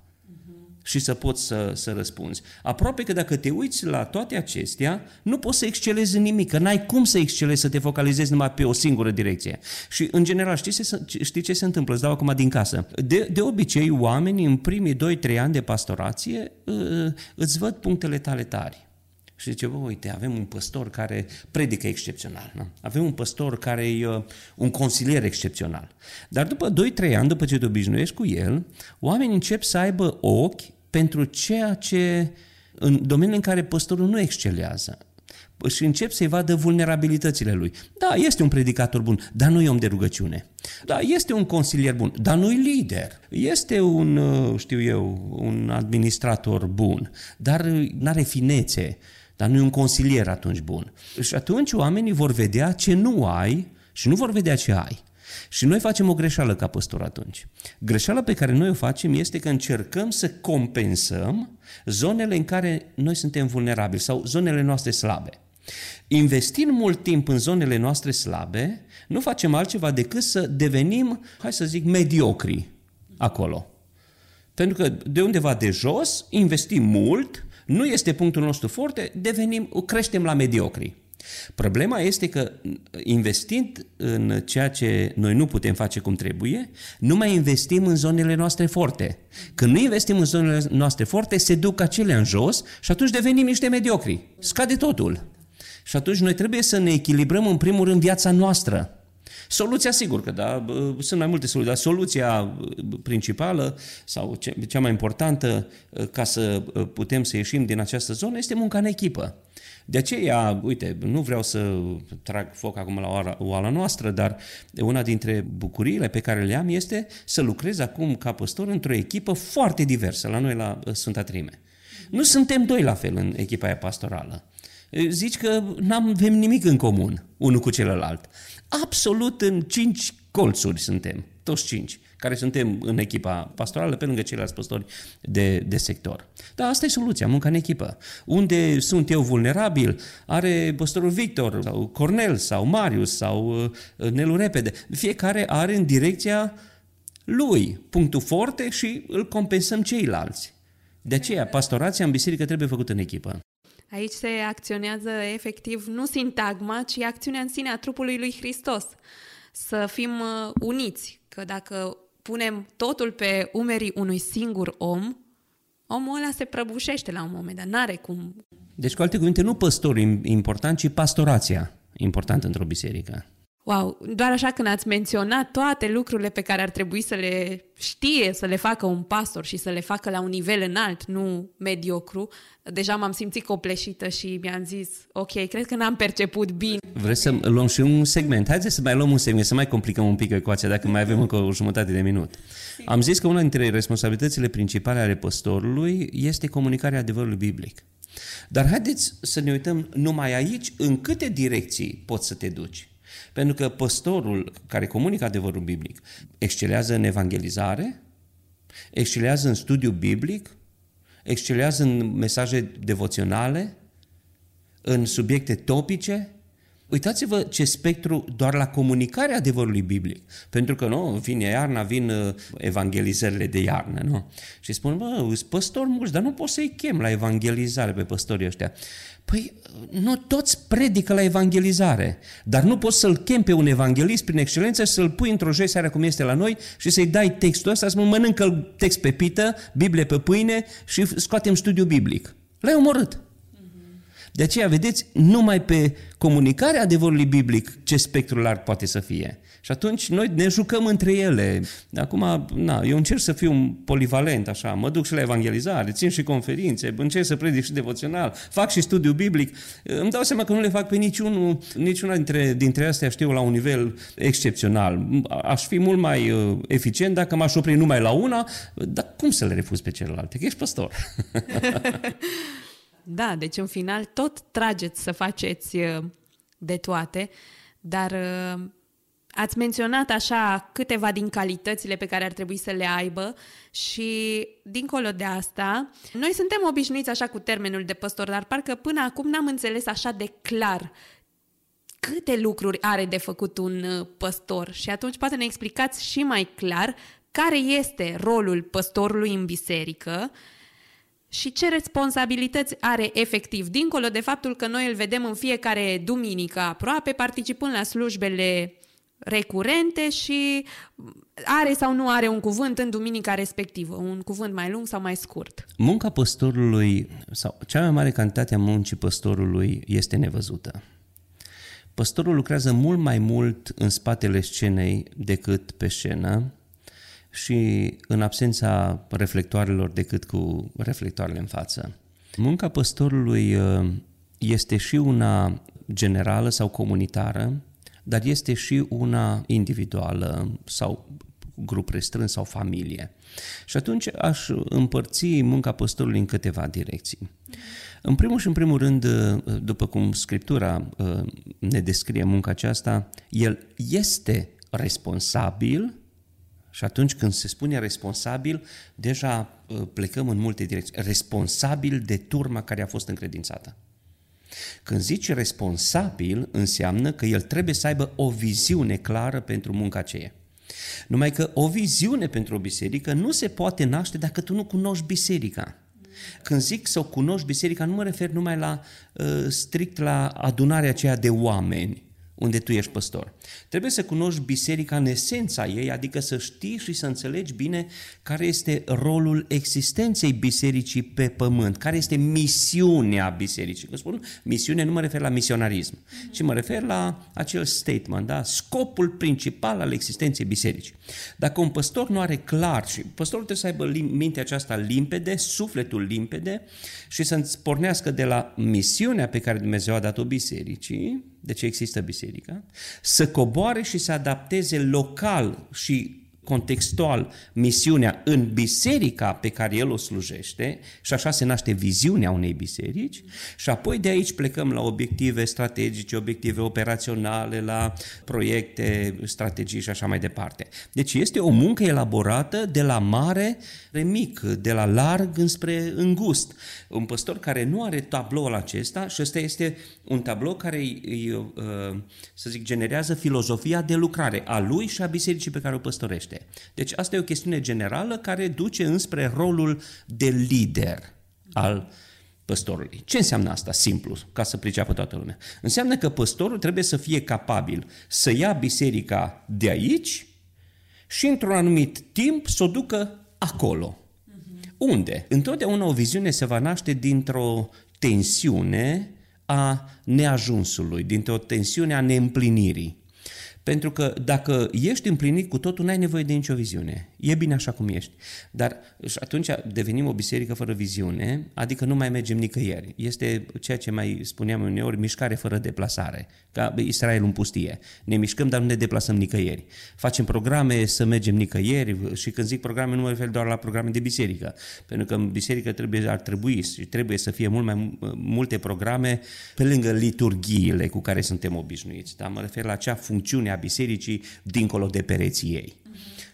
și să poți să, să răspunzi. Aproape că dacă te uiți la toate acestea, nu poți să excelezi în nimic, că n-ai cum să excelezi, să te focalizezi numai pe o singură direcție. Și, în general, știi ce, știi ce se întâmplă? Îți dau acum din casă. De, de obicei, oamenii în primii 2-3 ani de pastorație uh, îți văd punctele tale tari. Și zice, bă, uite, avem un păstor care predică excepțional, nu? avem un păstor care e uh, un consilier excepțional. Dar după 2-3 ani, după ce te obișnuiești cu el, oamenii încep să aibă ochi pentru ceea ce, în domeniul în care păstorul nu excelează și încep să-i vadă vulnerabilitățile lui. Da, este un predicator bun, dar nu e om de rugăciune. Da, este un consilier bun, dar nu e lider. Este un, uh, știu eu, un administrator bun, dar nu are finețe dar nu e un consilier atunci bun. Și atunci oamenii vor vedea ce nu ai și nu vor vedea ce ai. Și noi facem o greșeală ca păstor atunci. Greșeala pe care noi o facem este că încercăm să compensăm zonele în care noi suntem vulnerabili sau zonele noastre slabe. Investind mult timp în zonele noastre slabe, nu facem altceva decât să devenim, hai să zic, mediocri acolo. Pentru că de undeva de jos investim mult nu este punctul nostru forte, devenim, creștem la mediocri. Problema este că investind în ceea ce noi nu putem face cum trebuie, nu mai investim în zonele noastre forte. Când nu investim în zonele noastre forte, se duc acelea în jos și atunci devenim niște mediocri. Scade totul. Și atunci noi trebuie să ne echilibrăm în primul rând viața noastră. Soluția, sigur că da, sunt mai multe soluții, dar soluția principală sau cea mai importantă ca să putem să ieșim din această zonă este munca în echipă. De aceea, uite, nu vreau să trag foc acum la oala, oala noastră, dar una dintre bucuriile pe care le am este să lucrez acum ca păstor într-o echipă foarte diversă la noi la Sfânta Trime. Nu suntem doi la fel în echipa aia pastorală. Zici că nu avem nimic în comun unul cu celălalt absolut în cinci colțuri suntem, toți cinci, care suntem în echipa pastorală pe lângă ceilalți păstori de, de sector. Dar asta e soluția, munca în echipă. Unde sunt eu vulnerabil, are păstorul Victor sau Cornel sau Marius sau uh, Nelu Repede. Fiecare are în direcția lui punctul forte și îl compensăm ceilalți. De aceea, pastorația în biserică trebuie făcută în echipă. Aici se acționează efectiv nu sintagma, ci acțiunea în sine a trupului lui Hristos. Să fim uh, uniți, că dacă punem totul pe umerii unui singur om, omul ăla se prăbușește la un moment, dar n-are cum. Deci, cu alte cuvinte, nu păstorul important, ci pastorația important într-o biserică. Wow, doar așa când ați menționat toate lucrurile pe care ar trebui să le știe, să le facă un pastor și să le facă la un nivel înalt, nu mediocru, deja m-am simțit copleșită și mi-am zis, ok, cred că n-am perceput bine. Vreți să luăm și un segment? Haideți să mai luăm un segment, să mai complicăm un pic ecuația, dacă mai avem încă o jumătate de minut. Am zis că una dintre responsabilitățile principale ale păstorului este comunicarea adevărului biblic. Dar haideți să ne uităm numai aici în câte direcții poți să te duci. Pentru că păstorul care comunică adevărul biblic excelează în evangelizare, excelează în studiu biblic, excelează în mesaje devoționale, în subiecte topice, Uitați-vă ce spectru doar la comunicarea adevărului biblic. Pentru că, nu, vine iarna, vin uh, evangelizările de iarnă, nu? Și spun, bă, sunt păstori mulți, dar nu poți să-i chem la evangelizare pe păstorii ăștia. Păi, nu toți predică la evangelizare, dar nu poți să-l chem pe un evanghelist prin excelență și să-l pui într-o joi seara cum este la noi și să-i dai textul ăsta, să mă mănâncă text pe pită, Biblie pe pâine și scoatem studiu biblic. L-ai omorât. De aceea, vedeți, numai pe comunicarea adevărului biblic ce spectru larg poate să fie. Și atunci noi ne jucăm între ele. Acum, na, eu încerc să fiu polivalent, așa, mă duc și la evangelizare, țin și conferințe, încerc să predic și devoțional, fac și studiu biblic. Îmi dau seama că nu le fac pe niciunul, niciuna dintre, dintre astea, știu, la un nivel excepțional. Aș fi mult mai uh, eficient dacă m-aș opri numai la una, dar cum să le refuz pe celelalte? Că ești păstor. Da, deci în final tot trageți să faceți uh, de toate, dar uh, ați menționat așa câteva din calitățile pe care ar trebui să le aibă și dincolo de asta, noi suntem obișnuiți așa cu termenul de păstor, dar parcă până acum n-am înțeles așa de clar câte lucruri are de făcut un uh, păstor. Și atunci poate ne explicați și mai clar care este rolul păstorului în biserică și ce responsabilități are efectiv, dincolo de faptul că noi îl vedem în fiecare duminică aproape, participând la slujbele recurente și are sau nu are un cuvânt în duminica respectivă, un cuvânt mai lung sau mai scurt. Munca păstorului, sau cea mai mare cantitate a muncii păstorului este nevăzută. Păstorul lucrează mult mai mult în spatele scenei decât pe scenă și în absența reflectoarelor decât cu reflectoarele în față. Munca păstorului uh, este și una generală sau comunitară, dar este și una individuală sau grup restrâns sau familie. Și atunci aș împărți munca păstorului în câteva direcții. În primul și în primul rând, uh, după cum Scriptura uh, ne descrie munca aceasta, el este responsabil și atunci când se spune responsabil, deja uh, plecăm în multe direcții. Responsabil de turma care a fost încredințată. Când zici responsabil, înseamnă că el trebuie să aibă o viziune clară pentru munca aceea. Numai că o viziune pentru o biserică nu se poate naște dacă tu nu cunoști biserica. Când zic să o cunoști biserica, nu mă refer numai la uh, strict la adunarea aceea de oameni, unde tu ești păstor. Trebuie să cunoști biserica în esența ei, adică să știi și să înțelegi bine care este rolul existenței bisericii pe pământ, care este misiunea bisericii. Când spun misiune, nu mă refer la misionarism, ci mă refer la acel statement, da? scopul principal al existenței bisericii. Dacă un păstor nu are clar și păstorul trebuie să aibă mintea aceasta limpede, sufletul limpede și să pornească de la misiunea pe care Dumnezeu a dat-o bisericii, de ce există biserica, să coboare și să adapteze local și contextual misiunea în biserica pe care el o slujește și așa se naște viziunea unei biserici și apoi de aici plecăm la obiective strategice, obiective operaționale, la proiecte, strategii și așa mai departe. Deci este o muncă elaborată de la mare mic, de la larg înspre îngust. Un păstor care nu are tabloul acesta și ăsta este un tablou care îi, uh, să zic, generează filozofia de lucrare a lui și a bisericii pe care o păstorește. Deci asta e o chestiune generală care duce înspre rolul de lider al păstorului. Ce înseamnă asta? Simplu, ca să priceapă toată lumea. Înseamnă că păstorul trebuie să fie capabil să ia biserica de aici și într-un anumit timp să o ducă acolo. Uh-huh. Unde? Întotdeauna o viziune se va naște dintr-o tensiune a neajunsului, dintr-o tensiune a neîmplinirii. Pentru că dacă ești împlinit cu totul, n-ai nevoie de nicio viziune. E bine așa cum ești. Dar și atunci devenim o biserică fără viziune, adică nu mai mergem nicăieri. Este ceea ce mai spuneam uneori, mișcare fără deplasare, ca Israel în pustie. Ne mișcăm, dar nu ne deplasăm nicăieri. Facem programe să mergem nicăieri și când zic programe nu mă refer doar la programe de biserică, pentru că în biserică trebuie, ar trebui și trebuie să fie mult mai multe programe pe lângă liturghiile cu care suntem obișnuiți. Dar mă refer la acea funcțiune a bisericii dincolo de pereții ei.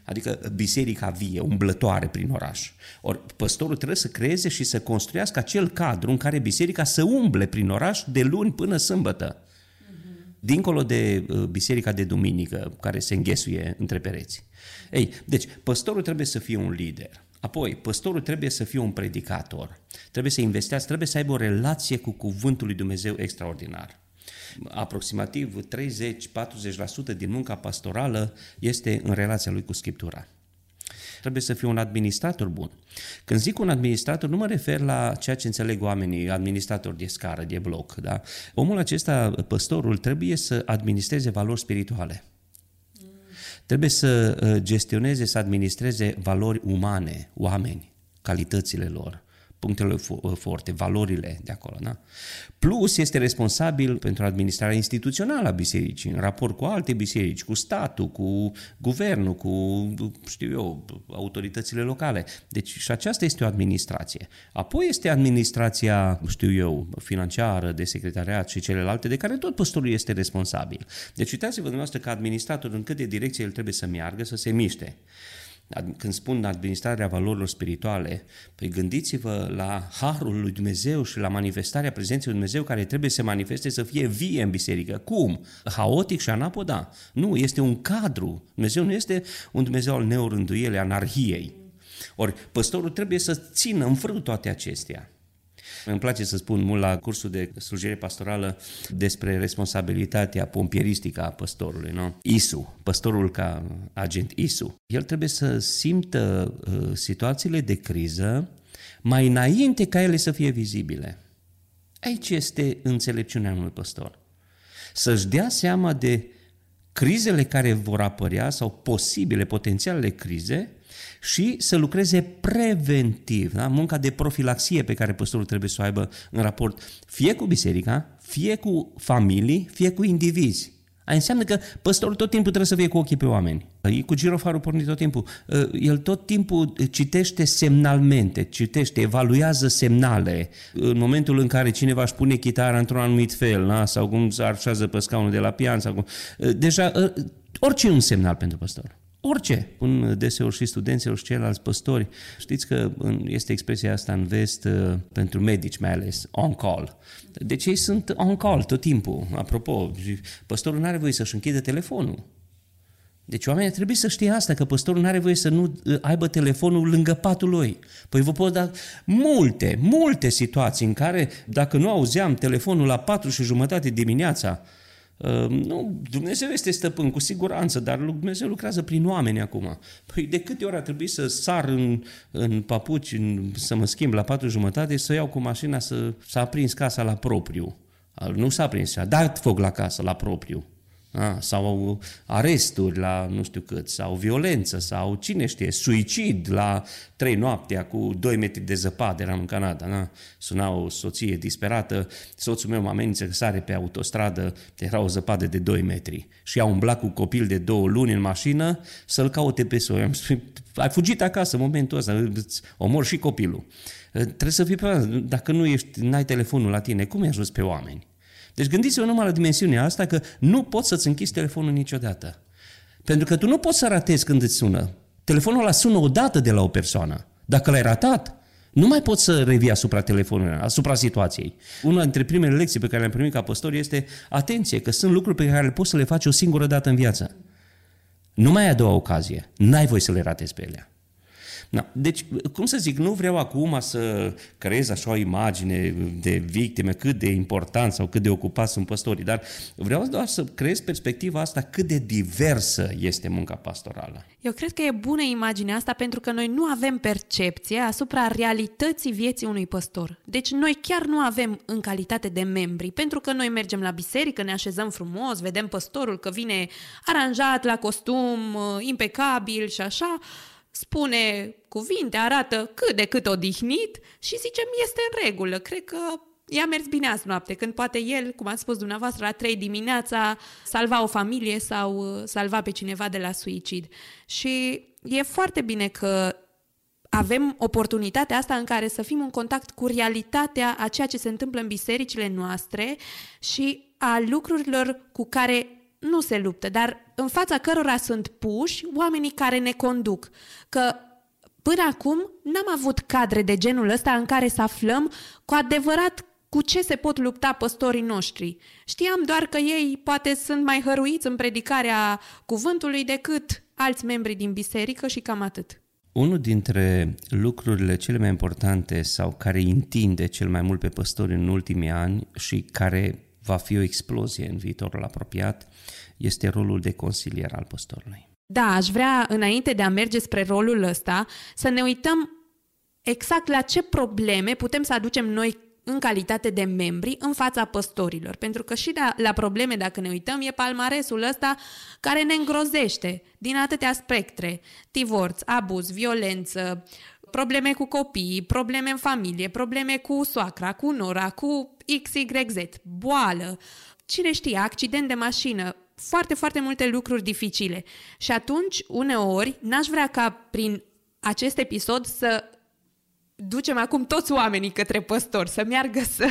Adică biserica vie, umblătoare prin oraș. Ori păstorul trebuie să creeze și să construiască acel cadru în care biserica să umble prin oraș de luni până sâmbătă. Dincolo de uh, biserica de duminică care se înghesuie între pereți. Ei, deci, păstorul trebuie să fie un lider. Apoi, păstorul trebuie să fie un predicator. Trebuie să investească, trebuie să aibă o relație cu cuvântul lui Dumnezeu extraordinar aproximativ 30-40% din munca pastorală este în relația lui cu Scriptura. Trebuie să fie un administrator bun. Când zic un administrator, nu mă refer la ceea ce înțeleg oamenii, administrator de scară, de bloc. Da? Omul acesta, păstorul, trebuie să administreze valori spirituale. Trebuie să uh, gestioneze, să administreze valori umane, oameni, calitățile lor punctele forte, valorile de acolo. Da? Plus este responsabil pentru administrarea instituțională a bisericii, în raport cu alte biserici, cu statul, cu guvernul, cu, știu eu, autoritățile locale. Deci și aceasta este o administrație. Apoi este administrația, știu eu, financiară, de secretariat și celelalte, de care tot păstorul este responsabil. Deci uitați-vă dumneavoastră că administrator în câte direcție el trebuie să meargă, să se miște când spun administrarea valorilor spirituale, păi gândiți-vă la harul lui Dumnezeu și la manifestarea prezenței lui Dumnezeu care trebuie să se manifeste să fie vie în biserică. Cum? Haotic și anapoda? Nu, este un cadru. Dumnezeu nu este un Dumnezeu al neorânduielei, anarhiei. Ori păstorul trebuie să țină în frâu toate acestea. Îmi place să spun mult la cursul de slujire pastorală despre responsabilitatea pompieristică a păstorului. Nu? ISU, păstorul ca agent ISU. El trebuie să simtă uh, situațiile de criză mai înainte ca ele să fie vizibile. Aici este înțelepciunea unui păstor. Să-și dea seama de crizele care vor apărea sau posibile, potențialele crize și să lucreze preventiv, da? munca de profilaxie pe care păstorul trebuie să o aibă în raport fie cu biserica, fie cu familii, fie cu indivizi. Aia înseamnă că păstorul tot timpul trebuie să fie cu ochii pe oameni. E cu girofarul pornit tot timpul. Ă, el tot timpul citește semnalmente, citește, evaluează semnale. În momentul în care cineva își pune chitara într-un anumit fel, da? sau cum se arșează pe scaunul de la pian, sau cum... Ă, deja, ă, orice e un semnal pentru păstor. Orice. Un deseori și studenților și ceilalți păstori. Știți că este expresia asta în vest uh, pentru medici mai ales, on-call. Deci ei sunt on-call tot timpul. Apropo, păstorul nu are voie să-și închide telefonul. Deci oamenii trebuie să știe asta, că păstorul nu are voie să nu uh, aibă telefonul lângă patul lui. Păi vă pot da multe, multe situații în care, dacă nu auzeam telefonul la patru și jumătate dimineața, Ehm, nu, Dumnezeu este stăpân, cu siguranță, dar Dumnezeu lucrează prin oameni acum. Păi de câte ori a trebuit să sar în, în papuci, în, să mă schimb la patru jumătate, să iau cu mașina să, să aprins casa la propriu. Nu s-a prins, a dat foc la casă la propriu. A, sau aresturi la nu știu cât, sau violență, sau cine știe, suicid la trei noaptea cu doi metri de zăpadă, eram în Canada, na? suna o soție disperată, soțul meu mă amenință că sare pe autostradă, era o zăpadă de 2 metri și a umblat cu copil de două luni în mașină să-l caute pe soț. Am spus, ai fugit acasă în momentul ăsta, îți omor și copilul. Trebuie să fii pe dacă nu ești, n-ai telefonul la tine, cum ai ajuns pe oameni? Deci gândiți-vă numai la dimensiunea asta că nu poți să-ți închizi telefonul niciodată. Pentru că tu nu poți să ratezi când îți sună. Telefonul ăla sună odată de la o persoană. Dacă l-ai ratat, nu mai poți să revii asupra telefonului, asupra situației. Una dintre primele lecții pe care le-am primit ca păstor este atenție, că sunt lucruri pe care le poți să le faci o singură dată în viață. Nu mai ai a doua ocazie. N-ai voie să le ratezi pe ele. Na, deci, cum să zic, nu vreau acum să creez așa o imagine de victime, cât de important sau cât de ocupați sunt păstorii, dar vreau doar să creez perspectiva asta cât de diversă este munca pastorală. Eu cred că e bună imaginea asta pentru că noi nu avem percepție asupra realității vieții unui păstor. Deci noi chiar nu avem în calitate de membri, pentru că noi mergem la biserică, ne așezăm frumos, vedem păstorul că vine aranjat la costum, impecabil și așa, spune cuvinte, arată cât de cât odihnit și zicem este în regulă. Cred că i-a mers bine azi noapte, când poate el, cum a spus dumneavoastră, la trei dimineața salva o familie sau uh, salva pe cineva de la suicid. Și e foarte bine că avem oportunitatea asta în care să fim în contact cu realitatea a ceea ce se întâmplă în bisericile noastre și a lucrurilor cu care nu se luptă, dar în fața cărora sunt puși oamenii care ne conduc. Că până acum n-am avut cadre de genul ăsta în care să aflăm cu adevărat cu ce se pot lupta păstorii noștri. Știam doar că ei poate sunt mai hăruiți în predicarea cuvântului decât alți membri din biserică și cam atât. Unul dintre lucrurile cele mai importante sau care întinde cel mai mult pe păstori în ultimii ani și care va fi o explozie în viitorul apropiat este rolul de consilier al păstorului. Da, aș vrea, înainte de a merge spre rolul ăsta, să ne uităm exact la ce probleme putem să aducem noi în calitate de membri în fața păstorilor. Pentru că și de la probleme, dacă ne uităm, e palmaresul ăsta care ne îngrozește din atâtea spectre. Divorț, abuz, violență, probleme cu copiii, probleme în familie, probleme cu soacra, cu nora, cu XYZ, boală, cine știe, accident de mașină, foarte, foarte multe lucruri dificile. Și atunci, uneori, n-aș vrea ca prin acest episod să ducem acum toți oamenii către păstor, să meargă să,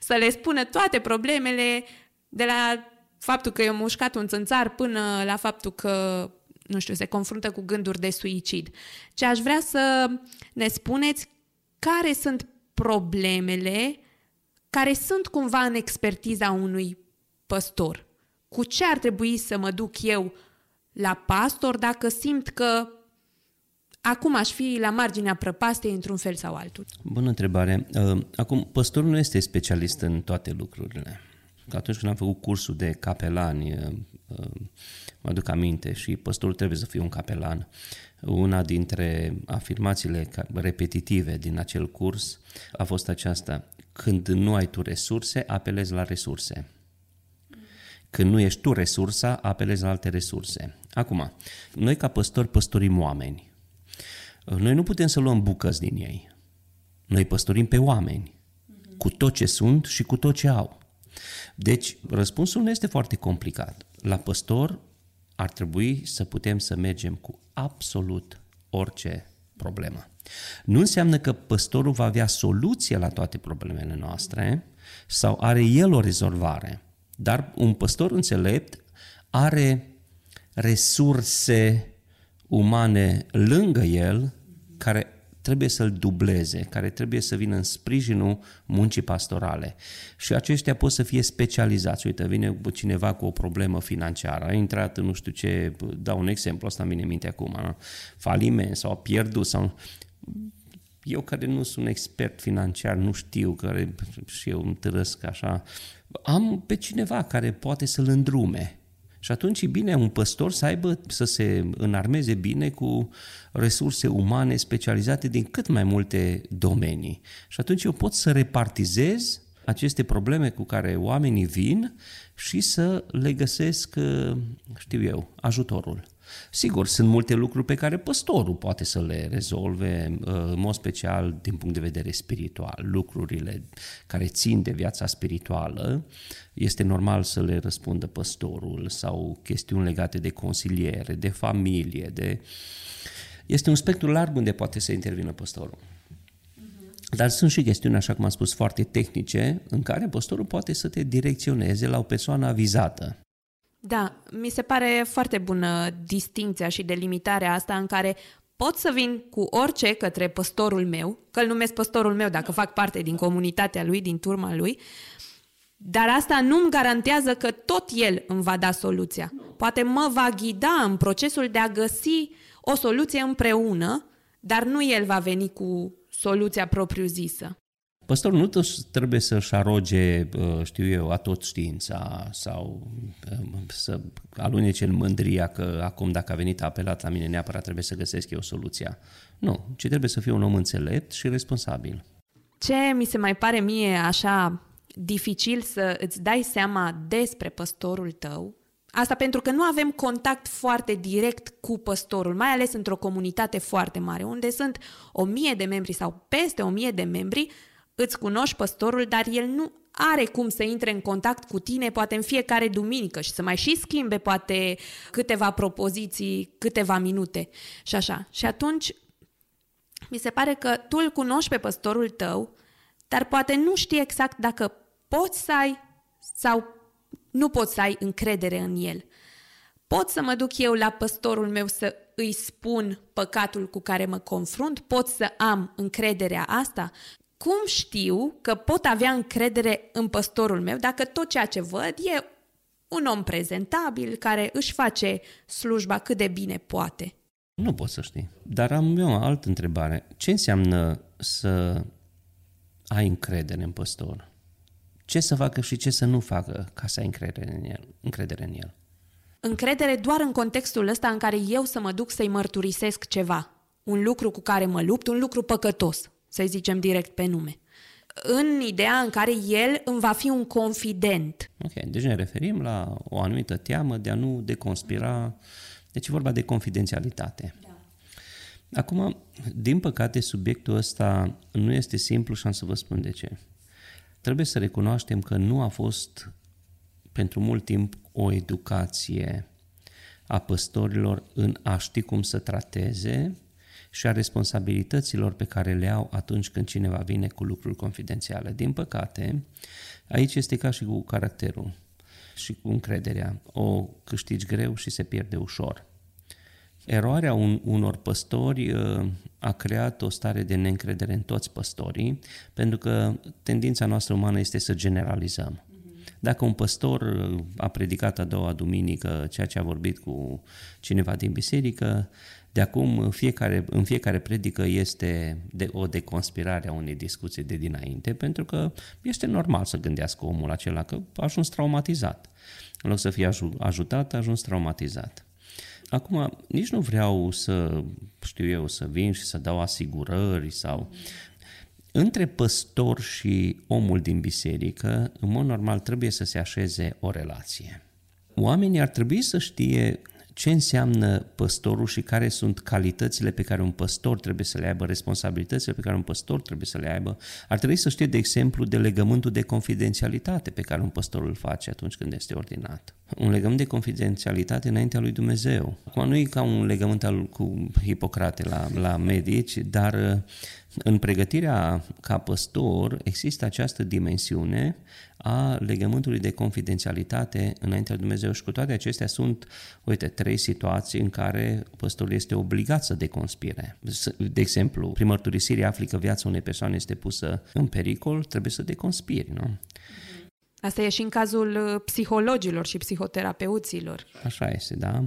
să le spună toate problemele de la faptul că e mușcat un țânțar până la faptul că, nu știu, se confruntă cu gânduri de suicid. Ce aș vrea să ne spuneți care sunt problemele care sunt cumva în expertiza unui păstor. Cu ce ar trebui să mă duc eu la pastor dacă simt că acum aș fi la marginea prăpastei într-un fel sau altul? Bună întrebare. Uh, acum, păstorul nu este specialist în toate lucrurile. Atunci când am făcut cursul de capelani, uh, uh, mă aduc aminte, și păstorul trebuie să fie un capelan. Una dintre afirmațiile repetitive din acel curs a fost aceasta. Când nu ai tu resurse, apelezi la resurse. Când nu ești tu resursa, apelezi la alte resurse. Acum, noi ca păstori păstorim oameni. Noi nu putem să luăm bucăți din ei. Noi păstorim pe oameni, cu tot ce sunt și cu tot ce au. Deci, răspunsul nu este foarte complicat. La păstor ar trebui să putem să mergem cu absolut orice problemă. Nu înseamnă că păstorul va avea soluție la toate problemele noastre sau are el o rezolvare, dar un păstor înțelept are resurse umane lângă el care trebuie să-l dubleze, care trebuie să vină în sprijinul muncii pastorale. Și aceștia pot să fie specializați. Uite, vine cineva cu o problemă financiară, a intrat în nu știu ce, dau un exemplu, asta îmi vine în minte acum, faliment sau a pierdut sau eu care nu sunt expert financiar, nu știu, care și eu îmi târăsc așa, am pe cineva care poate să-l îndrume. Și atunci e bine un păstor să aibă, să se înarmeze bine cu resurse umane specializate din cât mai multe domenii. Și atunci eu pot să repartizez aceste probleme cu care oamenii vin și să le găsesc, știu eu, ajutorul. Sigur, sunt multe lucruri pe care păstorul poate să le rezolve, uh, în mod special din punct de vedere spiritual. Lucrurile care țin de viața spirituală, este normal să le răspundă păstorul sau chestiuni legate de consiliere, de familie, de... Este un spectru larg unde poate să intervină păstorul. Dar sunt și chestiuni, așa cum am spus, foarte tehnice, în care păstorul poate să te direcționeze la o persoană avizată. Da, mi se pare foarte bună distinția și delimitarea asta în care pot să vin cu orice către păstorul meu, că îl numesc păstorul meu dacă fac parte din comunitatea lui, din turma lui, dar asta nu îmi garantează că tot el îmi va da soluția. Poate mă va ghida în procesul de a găsi o soluție împreună, dar nu el va veni cu soluția propriu-zisă. Păstorul nu trebuie să-și aroge, știu eu, a tot știința sau să alunece în mândria că acum dacă a venit apelat la mine neapărat trebuie să găsesc eu soluția. Nu, ci trebuie să fie un om înțelept și responsabil. Ce mi se mai pare mie așa dificil să îți dai seama despre păstorul tău, asta pentru că nu avem contact foarte direct cu păstorul, mai ales într-o comunitate foarte mare, unde sunt o mie de membri sau peste o mie de membri, îți cunoști păstorul, dar el nu are cum să intre în contact cu tine, poate în fiecare duminică și să mai și schimbe poate câteva propoziții, câteva minute și așa. Și atunci mi se pare că tu îl cunoști pe păstorul tău, dar poate nu știi exact dacă poți să ai sau nu poți să ai încredere în el. Pot să mă duc eu la păstorul meu să îi spun păcatul cu care mă confrunt? Pot să am încrederea asta? Cum știu că pot avea încredere în păstorul meu dacă tot ceea ce văd e un om prezentabil care își face slujba cât de bine poate? Nu pot să știi. Dar am eu o altă întrebare. Ce înseamnă să ai încredere în păstor? Ce să facă și ce să nu facă ca să ai încredere în el? Încredere în el? Încredere doar în contextul ăsta în care eu să mă duc să-i mărturisesc ceva. Un lucru cu care mă lupt, un lucru păcătos, să zicem direct pe nume. În ideea în care el îmi va fi un confident. Ok, deci ne referim la o anumită teamă de a nu deconspira deci e vorba de confidențialitate. Da. Acum, din păcate, subiectul ăsta nu este simplu și am să vă spun de ce. Trebuie să recunoaștem că nu a fost pentru mult timp o educație a păstorilor în a ști cum să trateze și a responsabilităților pe care le au atunci când cineva vine cu lucruri confidențiale. Din păcate, aici este ca și cu caracterul și cu încrederea. O câștigi greu și se pierde ușor. Eroarea un, unor păstori uh, a creat o stare de neîncredere în toți păstorii, pentru că tendința noastră umană este să generalizăm. Dacă un păstor uh, a predicat a doua duminică ceea ce a vorbit cu cineva din biserică, de acum în fiecare, în fiecare predică este de, o deconspirare a unei discuții de dinainte, pentru că este normal să gândească omul acela că a ajuns traumatizat. În loc să fie ajutat, a ajuns traumatizat. Acum, nici nu vreau să, știu eu, să vin și să dau asigurări sau... Între păstor și omul din biserică, în mod normal, trebuie să se așeze o relație. Oamenii ar trebui să știe ce înseamnă păstorul și care sunt calitățile pe care un păstor trebuie să le aibă, responsabilitățile pe care un păstor trebuie să le aibă. Ar trebui să știe, de exemplu, de legământul de confidențialitate pe care un păstor îl face atunci când este ordinat. Un legământ de confidențialitate înaintea lui Dumnezeu. Acum nu e ca un legământ al, cu Hipocrate la, la medici, dar în pregătirea ca păstor există această dimensiune a legământului de confidențialitate înaintea lui Dumnezeu și cu toate acestea sunt, uite, trei situații în care păstorul este obligat să deconspire. De exemplu, prin mărturisire afli că viața unei persoane este pusă în pericol, trebuie să deconspiri, nu? Asta e și în cazul uh, psihologilor și psihoterapeuților. Așa este, da?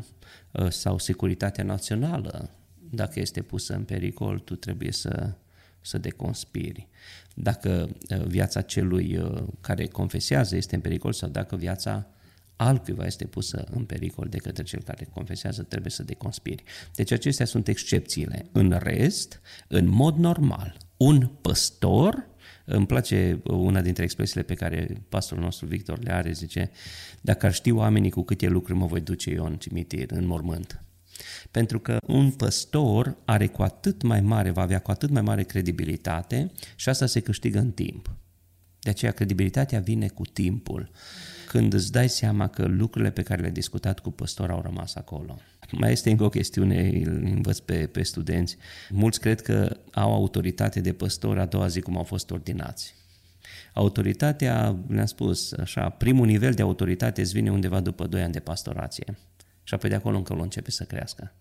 Uh, sau securitatea națională, dacă este pusă în pericol, tu trebuie să să deconspiri. Dacă uh, viața celui uh, care confesează este în pericol sau dacă viața altcuiva este pusă în pericol de către cel care confesează, trebuie să deconspiri. Deci acestea sunt excepțiile. În rest, în mod normal, un păstor, îmi place una dintre expresiile pe care pastorul nostru Victor le are, zice, dacă ar ști oamenii cu câte lucruri mă voi duce eu în cimitir, în mormânt. Pentru că un păstor are cu atât mai mare, va avea cu atât mai mare credibilitate și asta se câștigă în timp. De aceea credibilitatea vine cu timpul, când îți dai seama că lucrurile pe care le-ai discutat cu păstor au rămas acolo. Mai este încă o chestiune, îl învăț pe, pe studenți. Mulți cred că au autoritate de păstor a doua zi cum au fost ordinați. Autoritatea, le-am spus așa, primul nivel de autoritate îți vine undeva după 2 ani de pastorație. Și apoi de acolo încă o începe să crească.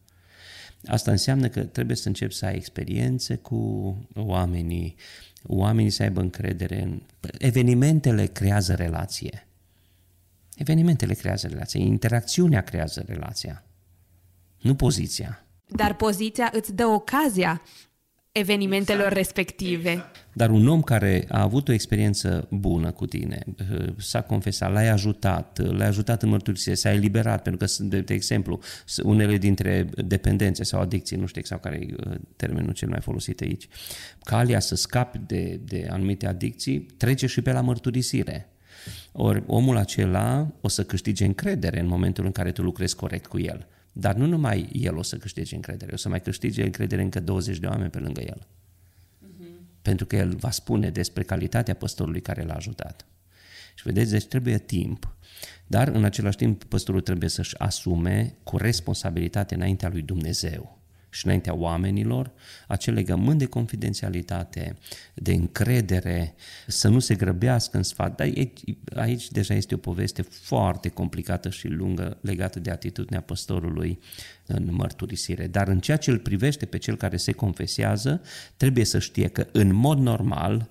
Asta înseamnă că trebuie să începi să ai experiențe cu oamenii, oamenii să aibă încredere în... Evenimentele creează relație. Evenimentele creează relație, interacțiunea creează relația, nu poziția. Dar poziția îți dă ocazia evenimentelor exact. respective. Dar un om care a avut o experiență bună cu tine, s-a confesat, l-ai ajutat, l-ai ajutat în mărturisire, s-a eliberat, pentru că, de, de exemplu, unele dintre dependențe sau adicții, nu știu exact care e uh, termenul cel mai folosit aici, calea să scapi de, de anumite adicții trece și pe la mărturisire. Ori omul acela o să câștige încredere în momentul în care tu lucrezi corect cu el. Dar nu numai el o să câștige încredere, o să mai câștige încredere încă 20 de oameni pe lângă el. Uh-huh. Pentru că el va spune despre calitatea păstorului care l-a ajutat. Și vedeți, deci trebuie timp. Dar în același timp păstorul trebuie să-și asume cu responsabilitate înaintea lui Dumnezeu și înaintea oamenilor, acel legământ de confidențialitate, de încredere, să nu se grăbească în sfat. Dar aici, aici deja este o poveste foarte complicată și lungă legată de atitudinea păstorului în mărturisire. Dar în ceea ce îl privește pe cel care se confesează, trebuie să știe că în mod normal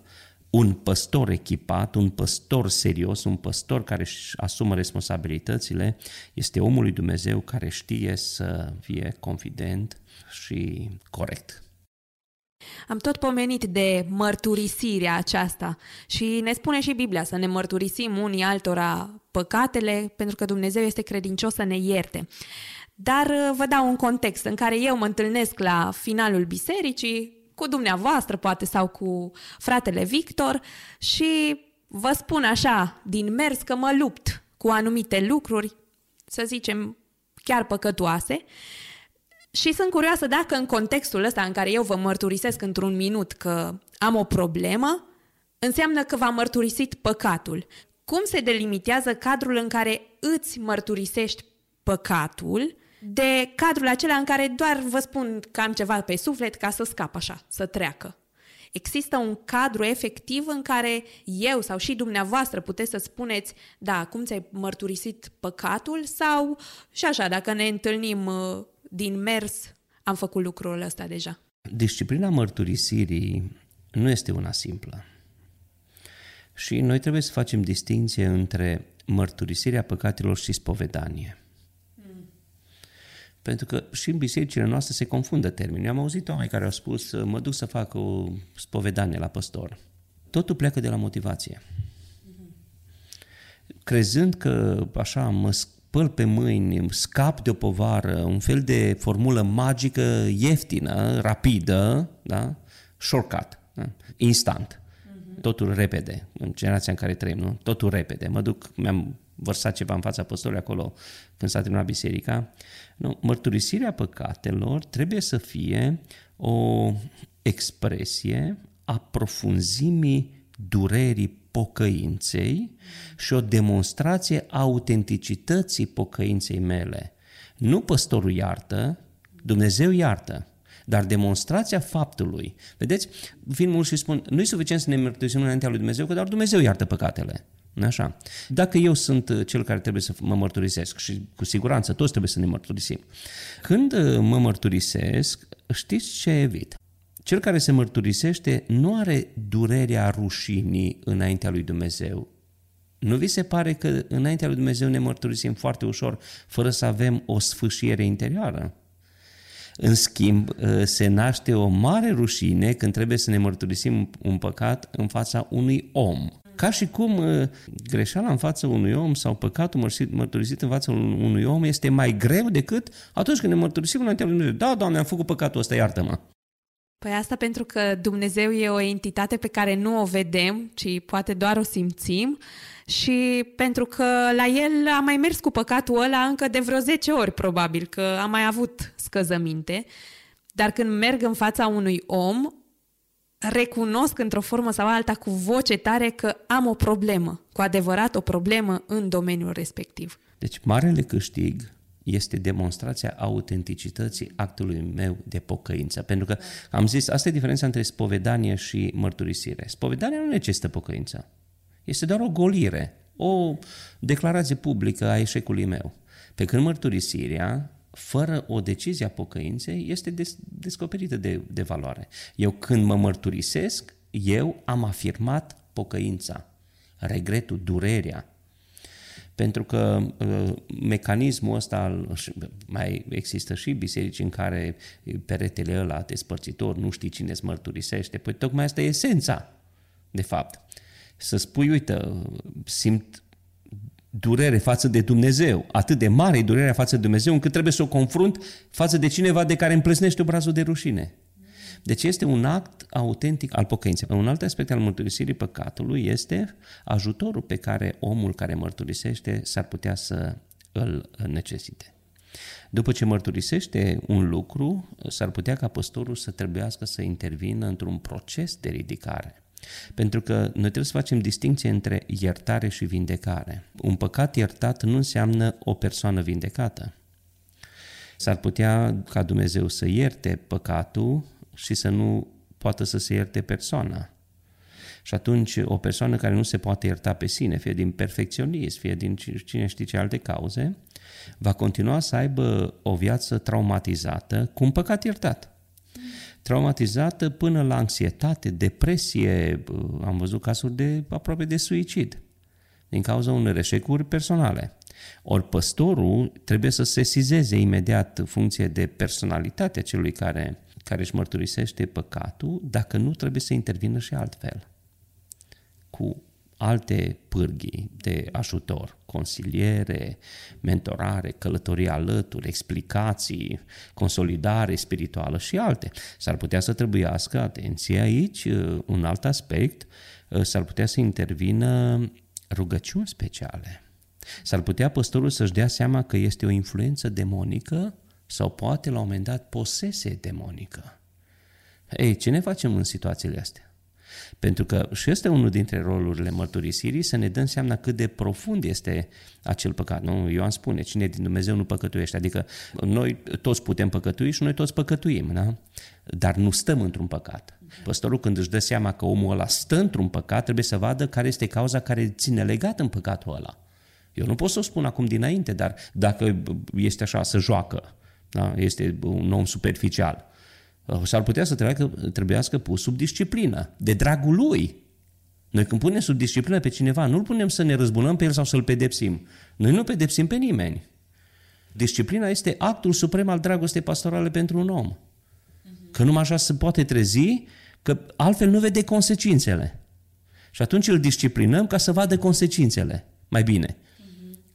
un păstor echipat, un păstor serios, un păstor care își asumă responsabilitățile, este omul lui Dumnezeu care știe să fie confident și corect. Am tot pomenit de mărturisirea aceasta și ne spune și Biblia să ne mărturisim unii altora păcatele pentru că Dumnezeu este credincios să ne ierte. Dar uh, vă dau un context în care eu mă întâlnesc la finalul bisericii cu dumneavoastră poate sau cu fratele Victor și vă spun așa din mers că mă lupt cu anumite lucruri, să zicem chiar păcătoase și sunt curioasă dacă în contextul ăsta în care eu vă mărturisesc într-un minut că am o problemă, înseamnă că v-am mărturisit păcatul. Cum se delimitează cadrul în care îți mărturisești păcatul de cadrul acela în care doar vă spun că am ceva pe suflet ca să scap așa, să treacă? Există un cadru efectiv în care eu sau și dumneavoastră puteți să spuneți, da, cum ți-ai mărturisit păcatul sau și așa, dacă ne întâlnim uh, din mers am făcut lucrul ăsta deja. Disciplina mărturisirii nu este una simplă. Și noi trebuie să facem distinție între mărturisirea păcatelor și spovedanie. Mm. Pentru că și în bisericile noastre se confundă termenii. Eu am auzit oameni care au spus, mă duc să fac o spovedanie la păstor. Totul pleacă de la motivație. Mm-hmm. Crezând că așa mă spăl pe mâini, scap de o povară, un fel de formulă magică, ieftină, rapidă, da? shortcut, da? instant. Uh-huh. Totul repede, în generația în care trăim, nu? Totul repede. Mă duc, mi-am vărsat ceva în fața apostolului acolo când s-a terminat biserica. Nu, mărturisirea păcatelor trebuie să fie o expresie a profunzimii durerii pocăinței și o demonstrație a autenticității pocăinței mele. Nu păstorul iartă, Dumnezeu iartă, dar demonstrația faptului. Vedeți, vin mulți și spun, nu e suficient să ne mărturisim înaintea lui Dumnezeu, că doar Dumnezeu iartă păcatele. Așa. Dacă eu sunt cel care trebuie să mă mărturisesc și cu siguranță toți trebuie să ne mărturisim. Când mă mărturisesc, știți ce evit? Cel care se mărturisește nu are durerea rușinii înaintea lui Dumnezeu. Nu vi se pare că înaintea lui Dumnezeu ne mărturisim foarte ușor, fără să avem o sfâșiere interioară? În schimb, ă, se naște o mare rușine când trebuie să ne mărturisim un păcat în fața unui om. Ca și cum ă, greșeala în fața unui om sau păcatul mărturisit în fața unui om este mai greu decât atunci când ne mărturisim înaintea lui Dumnezeu. Da, Doamne, am făcut păcatul ăsta, iartă-mă. Păi asta pentru că Dumnezeu e o entitate pe care nu o vedem, ci poate doar o simțim și pentru că la el a mai mers cu păcatul ăla încă de vreo 10 ori probabil, că a mai avut scăzăminte, dar când merg în fața unui om, recunosc într-o formă sau alta cu voce tare că am o problemă, cu adevărat o problemă în domeniul respectiv. Deci marele câștig este demonstrația autenticității actului meu de pocăință. Pentru că am zis, asta e diferența între spovedanie și mărturisire. Spovedania nu necesită pocăință. Este doar o golire, o declarație publică a eșecului meu. Pe când mărturisirea, fără o decizie a pocăinței, este des- descoperită de, de valoare. Eu când mă mărturisesc, eu am afirmat pocăința, regretul, durerea, pentru că uh, mecanismul ăsta, mai există și biserici în care peretele ăla despărțitor, nu știi cine îți mărturisește, păi tocmai asta e esența, de fapt. Să spui, uite, simt durere față de Dumnezeu, atât de mare e durerea față de Dumnezeu, încât trebuie să o confrunt față de cineva de care îmi plăsnește obrazul de rușine. Deci este un act autentic al pocăinței. Un alt aspect al mărturisirii păcatului este ajutorul pe care omul care mărturisește s-ar putea să îl necesite. După ce mărturisește un lucru, s-ar putea ca păstorul să trebuiască să intervină într-un proces de ridicare. Pentru că noi trebuie să facem distinție între iertare și vindecare. Un păcat iertat nu înseamnă o persoană vindecată. S-ar putea ca Dumnezeu să ierte păcatul și să nu poată să se ierte persoana. Și atunci o persoană care nu se poate ierta pe sine, fie din perfecționism, fie din cine știe ce alte cauze, va continua să aibă o viață traumatizată cu un păcat iertat. Traumatizată până la anxietate, depresie, am văzut cazuri de aproape de suicid din cauza unor eșecuri personale. Ori păstorul trebuie să se sizeze imediat funcție de personalitatea celui care care își mărturisește păcatul, dacă nu trebuie să intervină și altfel, cu alte pârghii de ajutor, consiliere, mentorare, călătorie alături, explicații, consolidare spirituală și alte. S-ar putea să trebuiască, atenție aici, un alt aspect, s-ar putea să intervină rugăciuni speciale. S-ar putea păstorul să-și dea seama că este o influență demonică sau poate la un moment dat posese demonică. Ei, ce ne facem în situațiile astea? Pentru că și este unul dintre rolurile mărturisirii să ne dăm seama cât de profund este acel păcat. Nu? Ioan spune, cine din Dumnezeu nu păcătuiește. Adică noi toți putem păcătui și noi toți păcătuim, da? dar nu stăm într-un păcat. Păstorul când își dă seama că omul ăla stă într-un păcat, trebuie să vadă care este cauza care ține legat în păcatul ăla. Eu nu pot să o spun acum dinainte, dar dacă este așa, să joacă, da? este un om superficial. Uh, s-ar putea să treacă, trebuiască pus sub disciplină, de dragul lui. Noi când punem sub disciplină pe cineva, nu-l punem să ne răzbunăm pe el sau să-l pedepsim. Noi nu pedepsim pe nimeni. Disciplina este actul suprem al dragostei pastorale pentru un om. Că numai așa se poate trezi, că altfel nu vede consecințele. Și atunci îl disciplinăm ca să vadă consecințele mai bine.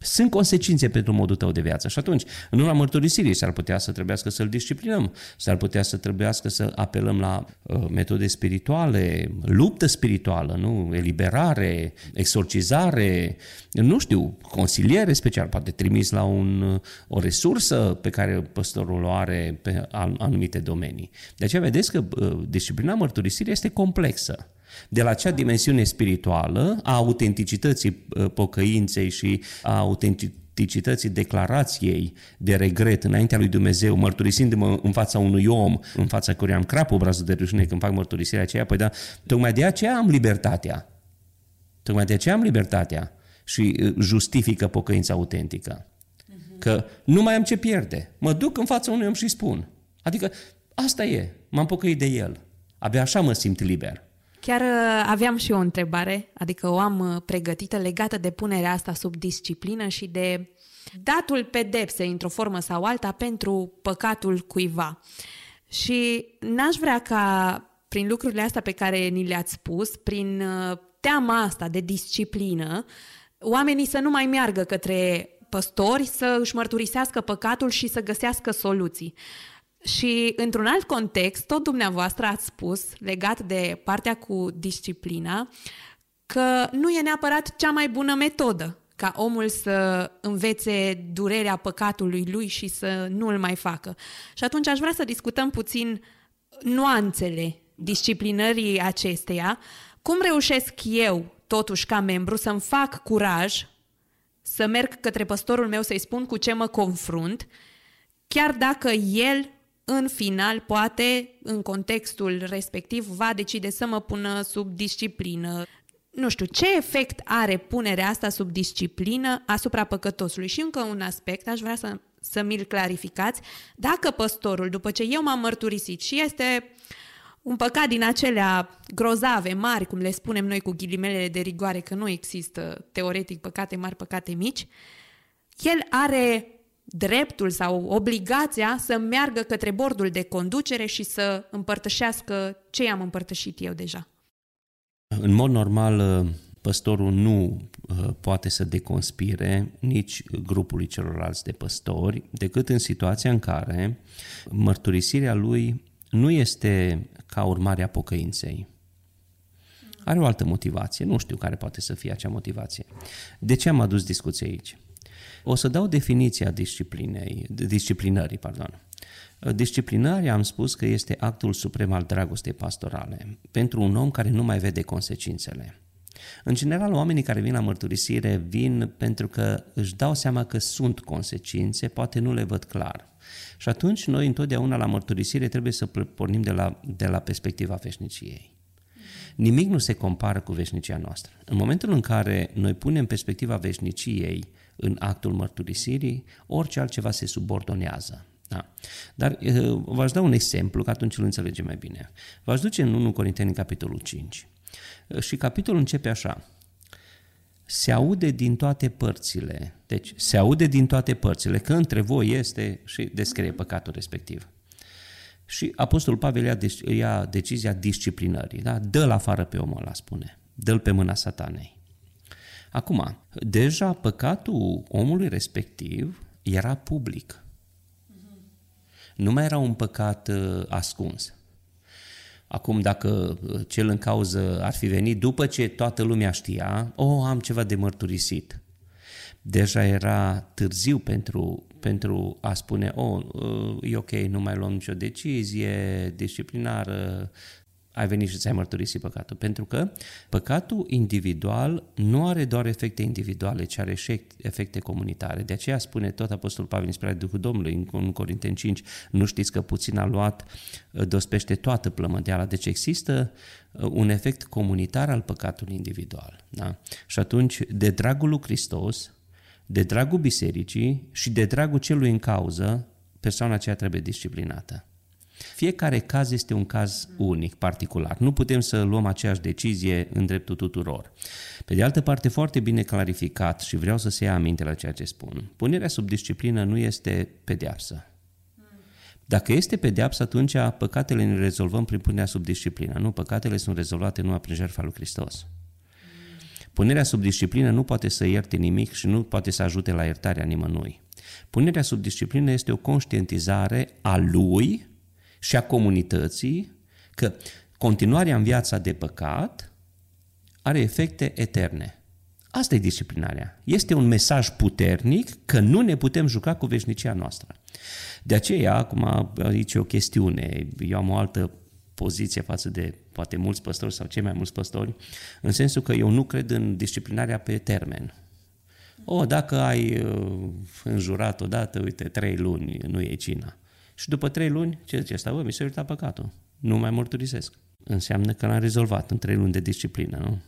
Sunt consecințe pentru modul tău de viață și atunci, în urma mărturisirii, s-ar putea să trebuiască să-l disciplinăm, s-ar putea să trebuiască să apelăm la uh, metode spirituale, luptă spirituală, nu? eliberare, exorcizare, nu știu, consiliere special, poate trimis la un, o resursă pe care păstorul o are pe anumite domenii. De aceea vedeți că uh, disciplina mărturisirii este complexă de la acea dimensiune spirituală a autenticității uh, pocăinței și a autenticității declarației de regret înaintea lui Dumnezeu, mărturisindu-mă în fața unui om, în fața căruia am crap obrazul de rușine când fac mărturisirea aceea, păi da, tocmai de aceea am libertatea. Tocmai de aceea am libertatea și uh, justifică pocăința autentică. Mhm. Că nu mai am ce pierde. Mă duc în fața unui om și spun. Adică asta e, m-am pocăit de el. Abia așa mă simt liber. Chiar uh, aveam și eu o întrebare, adică o am uh, pregătită legată de punerea asta sub disciplină și de datul pedepsei într-o formă sau alta pentru păcatul cuiva. Și n-aș vrea ca prin lucrurile astea pe care ni le-ați spus, prin uh, teama asta de disciplină, oamenii să nu mai meargă către păstori să își mărturisească păcatul și să găsească soluții. Și într-un alt context, tot dumneavoastră ați spus, legat de partea cu disciplina, că nu e neapărat cea mai bună metodă ca omul să învețe durerea păcatului lui și să nu îl mai facă. Și atunci aș vrea să discutăm puțin nuanțele disciplinării acesteia, cum reușesc eu, totuși, ca membru, să-mi fac curaj să merg către păstorul meu să-i spun cu ce mă confrunt, chiar dacă el în final, poate, în contextul respectiv, va decide să mă pună sub disciplină. Nu știu, ce efect are punerea asta sub disciplină asupra păcătosului? Și încă un aspect, aș vrea să, să mi-l clarificați. Dacă păstorul, după ce eu m-am mărturisit și este un păcat din acelea grozave, mari, cum le spunem noi cu ghilimelele de rigoare, că nu există teoretic păcate mari, păcate mici, el are dreptul sau obligația să meargă către bordul de conducere și să împărtășească ce am împărtășit eu deja. În mod normal, păstorul nu uh, poate să deconspire nici grupului celorlalți de păstori, decât în situația în care mărturisirea lui nu este ca urmare a pocăinței. Are o altă motivație, nu știu care poate să fie acea motivație. De ce am adus discuția aici? O să dau definiția disciplinei, disciplinării. Pardon. Disciplinarea am spus că este actul suprem al dragostei pastorale pentru un om care nu mai vede consecințele. În general, oamenii care vin la mărturisire vin pentru că își dau seama că sunt consecințe, poate nu le văd clar. Și atunci noi întotdeauna la mărturisire trebuie să pornim de la, de la perspectiva veșniciei. Nimic nu se compară cu veșnicia noastră. În momentul în care noi punem perspectiva veșniciei în actul mărturisirii, orice altceva se subordonează. Da. Dar uh, v-aș da un exemplu, că atunci îl înțelegem mai bine. V-aș duce în 1 Corinteni, capitolul 5. Uh, și capitolul începe așa. Se aude din toate părțile. Deci, se aude din toate părțile că între voi este și descrie păcatul respectiv. Și Apostolul Pavel ia, ia decizia disciplinării. Da? Dă-l afară pe omul ăla, spune. Dă-l pe mâna satanei. Acum, deja păcatul omului respectiv era public. Nu mai era un păcat uh, ascuns. Acum, dacă uh, cel în cauză ar fi venit după ce toată lumea știa, o, oh, am ceva de mărturisit. Deja era târziu pentru, pentru a spune, oh, uh, e ok, nu mai luăm nicio decizie disciplinară, ai venit și ți-ai mărturisit păcatul. Pentru că păcatul individual nu are doar efecte individuale, ci are efecte comunitare. De aceea spune tot Apostolul Pavel inspirat de Duhul Domnului în Corinteni 5, nu știți că puțin a luat, ă, dospește toată plămădeala. Deci există ă, un efect comunitar al păcatului individual. Da? Și atunci, de dragul lui Hristos, de dragul bisericii și de dragul celui în cauză, persoana aceea trebuie disciplinată. Fiecare caz este un caz unic, particular. Nu putem să luăm aceeași decizie în dreptul tuturor. Pe de altă parte, foarte bine clarificat și vreau să se ia aminte la ceea ce spun. Punerea sub disciplină nu este pedeapsă. Dacă este pedeapsă, atunci păcatele ne rezolvăm prin punerea sub disciplină. Nu, păcatele sunt rezolvate numai prin jertfa lui Hristos. Punerea sub disciplină nu poate să ierte nimic și nu poate să ajute la iertarea nimănui. Punerea sub disciplină este o conștientizare a lui și a comunității că continuarea în viața de păcat are efecte eterne. Asta e disciplinarea. Este un mesaj puternic că nu ne putem juca cu veșnicia noastră. De aceea, acum aici e o chestiune, eu am o altă poziție față de poate mulți păstori sau cei mai mulți păstori, în sensul că eu nu cred în disciplinarea pe termen. O, dacă ai uh, înjurat odată, uite, trei luni, nu e cina. Și după trei luni, ce zice asta? Bă, mi s-a iertat păcatul. Nu mai mărturisesc. Înseamnă că l-am rezolvat în trei luni de disciplină, nu?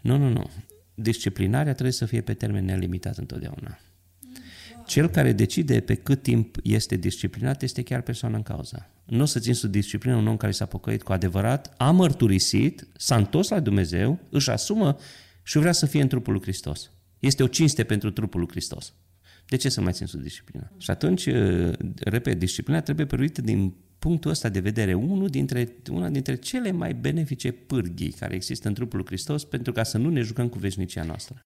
Nu, nu, nu. Disciplinarea trebuie să fie pe termen nelimitat întotdeauna. Cel care decide pe cât timp este disciplinat este chiar persoana în cauză. Nu o să țin sub disciplină un om care s-a pocăit cu adevărat, a mărturisit, s-a întors la Dumnezeu, își asumă și vrea să fie în trupul lui Hristos. Este o cinste pentru trupul lui Hristos. De ce să mai țin sub disciplină? Și atunci, uh, repet, disciplina trebuie prăvită din punctul ăsta de vedere, unul dintre, una dintre cele mai benefice pârghii care există în trupul lui Hristos pentru ca să nu ne jucăm cu veșnicia noastră.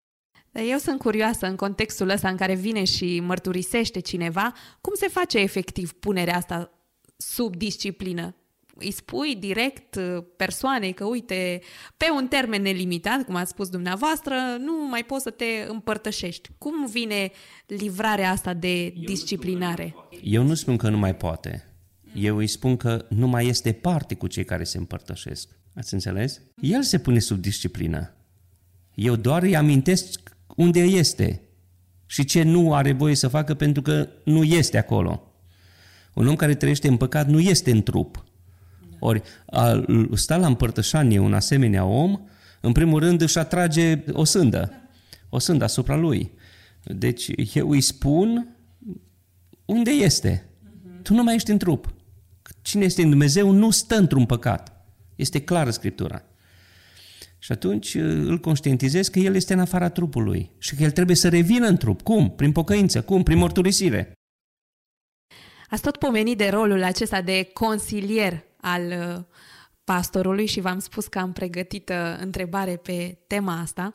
Eu sunt curioasă în contextul ăsta în care vine și mărturisește cineva, cum se face efectiv punerea asta sub disciplină? Îi spui direct uh, persoanei că, uite, pe un termen nelimitat, cum ați spus dumneavoastră, nu mai poți să te împărtășești. Cum vine livrarea asta de disciplinare? Eu nu spun că nu mai poate. Eu îi spun că nu mai este parte cu cei care se împărtășesc. Ați înțeles? El se pune sub disciplină. Eu doar îi amintesc unde este și ce nu are voie să facă pentru că nu este acolo. Un om care trăiește în păcat nu este în trup. Ori a sta la împărtășanie un asemenea om, în primul rând își atrage o sândă, o sândă asupra lui. Deci eu îi spun unde este. Tu nu mai ești în trup. Cine este în Dumnezeu nu stă într-un păcat. Este clară Scriptura. Și atunci uh, îl conștientizez că el este în afara trupului și că el trebuie să revină în trup. Cum? Prin pocăință. Cum? Prin mărturisire. Ați tot pomenit de rolul acesta de consilier al uh, pastorului și v-am spus că am pregătit uh, întrebare pe tema asta.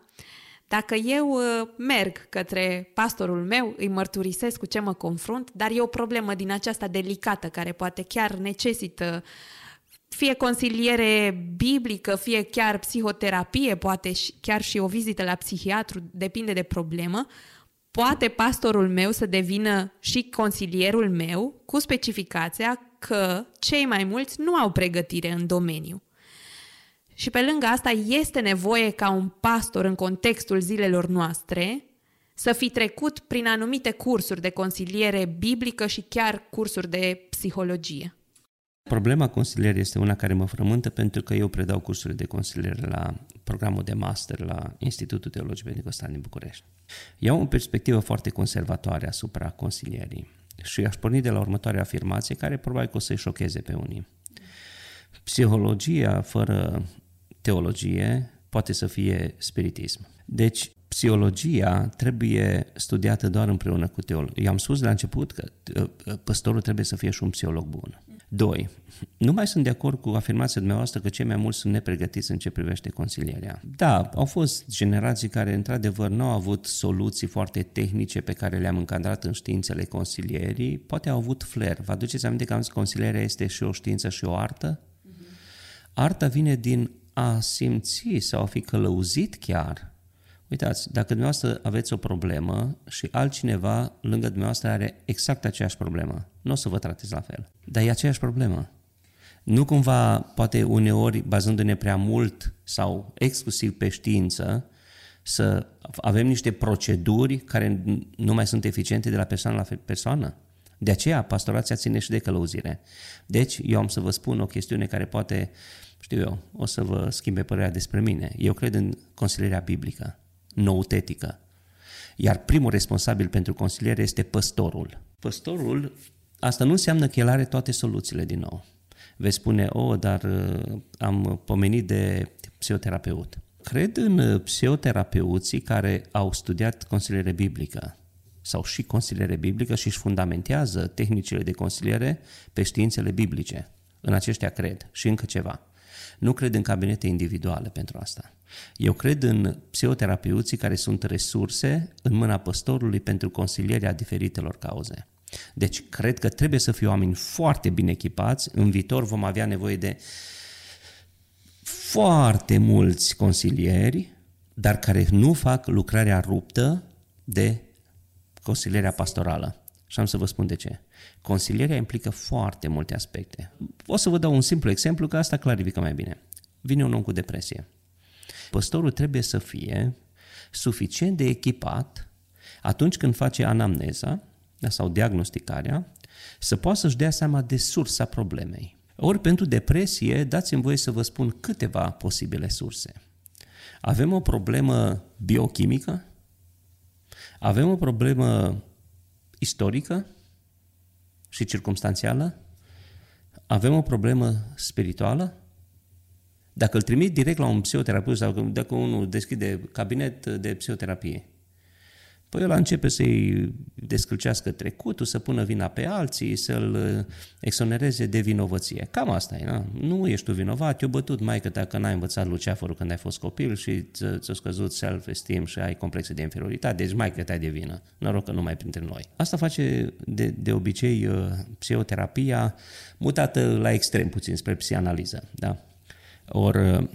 Dacă eu uh, merg către pastorul meu, îi mărturisesc cu ce mă confrunt, dar e o problemă din aceasta delicată care poate chiar necesită fie consiliere biblică, fie chiar psihoterapie, poate chiar și o vizită la psihiatru, depinde de problemă, poate pastorul meu să devină și consilierul meu cu specificația că cei mai mulți nu au pregătire în domeniu. Și pe lângă asta este nevoie ca un pastor în contextul zilelor noastre să fi trecut prin anumite cursuri de consiliere biblică și chiar cursuri de psihologie. Problema consilierii este una care mă frământă pentru că eu predau cursuri de consiliere la programul de master la Institutul Teologic Pentecostal din București. Iau o perspectivă foarte conservatoare asupra consilierii și aș porni de la următoarea afirmație care probabil că o să-i șocheze pe unii. Psihologia fără teologie poate să fie spiritism. Deci, psihologia trebuie studiată doar împreună cu teolog. Eu am spus la început că uh, păstorul trebuie să fie și un psiholog bun. Doi, nu mai sunt de acord cu afirmația dumneavoastră că cei mai mulți sunt nepregătiți în ce privește consilierea. Da, au fost generații care într-adevăr nu au avut soluții foarte tehnice pe care le-am încadrat în științele consilierii, poate au avut flair. Vă aduceți aminte că am zis consilierea este și o știință și o artă? Arta vine din a simți sau a fi călăuzit chiar Uitați, dacă dumneavoastră aveți o problemă și altcineva lângă dumneavoastră are exact aceeași problemă, nu o să vă tratezi la fel. Dar e aceeași problemă. Nu cumva, poate uneori, bazându-ne prea mult sau exclusiv pe știință, să avem niște proceduri care nu mai sunt eficiente de la persoană la persoană. De aceea, pastorația ține și de călăuzire. Deci, eu am să vă spun o chestiune care poate, știu eu, o să vă schimbe părerea despre mine. Eu cred în consilierea biblică noutetică. Iar primul responsabil pentru consiliere este păstorul. Păstorul, asta nu înseamnă că el are toate soluțiile din nou. Veți spune, o, oh, dar uh, am pomenit de psihoterapeut. Cred în uh, psihoterapeuții care au studiat consiliere biblică sau și consiliere biblică și își fundamentează tehnicile de consiliere pe științele biblice. În aceștia cred și încă ceva. Nu cred în cabinete individuale pentru asta. Eu cred în psihoterapeuții care sunt resurse în mâna păstorului pentru consilierea diferitelor cauze. Deci cred că trebuie să fie oameni foarte bine echipați. În viitor vom avea nevoie de foarte mulți consilieri, dar care nu fac lucrarea ruptă de consilierea pastorală. Și am să vă spun de ce. Consilierea implică foarte multe aspecte. O să vă dau un simplu exemplu, că asta clarifică mai bine. Vine un om cu depresie. Păstorul trebuie să fie suficient de echipat atunci când face anamneza sau diagnosticarea, să poată să-și dea seama de sursa problemei. Ori pentru depresie, dați-mi voie să vă spun câteva posibile surse. Avem o problemă biochimică, avem o problemă istorică și circumstanțială, avem o problemă spirituală, dacă îl trimit direct la un psihoterapeut sau dacă unul deschide cabinet de psihoterapie, păi ăla începe să-i descălcească trecutul, să pună vina pe alții, să-l uh, exonereze de vinovăție. Cam asta e, na? nu ești tu vinovat, eu bătut mai că dacă n-ai învățat luceafărul când ai fost copil și ți-a scăzut self-esteem și ai complexe de inferioritate, deci mai că te-ai de vină. Noroc că nu mai printre noi. Asta face de, de obicei uh, psihoterapia mutată la extrem puțin spre psianaliză. Da? Ori uh,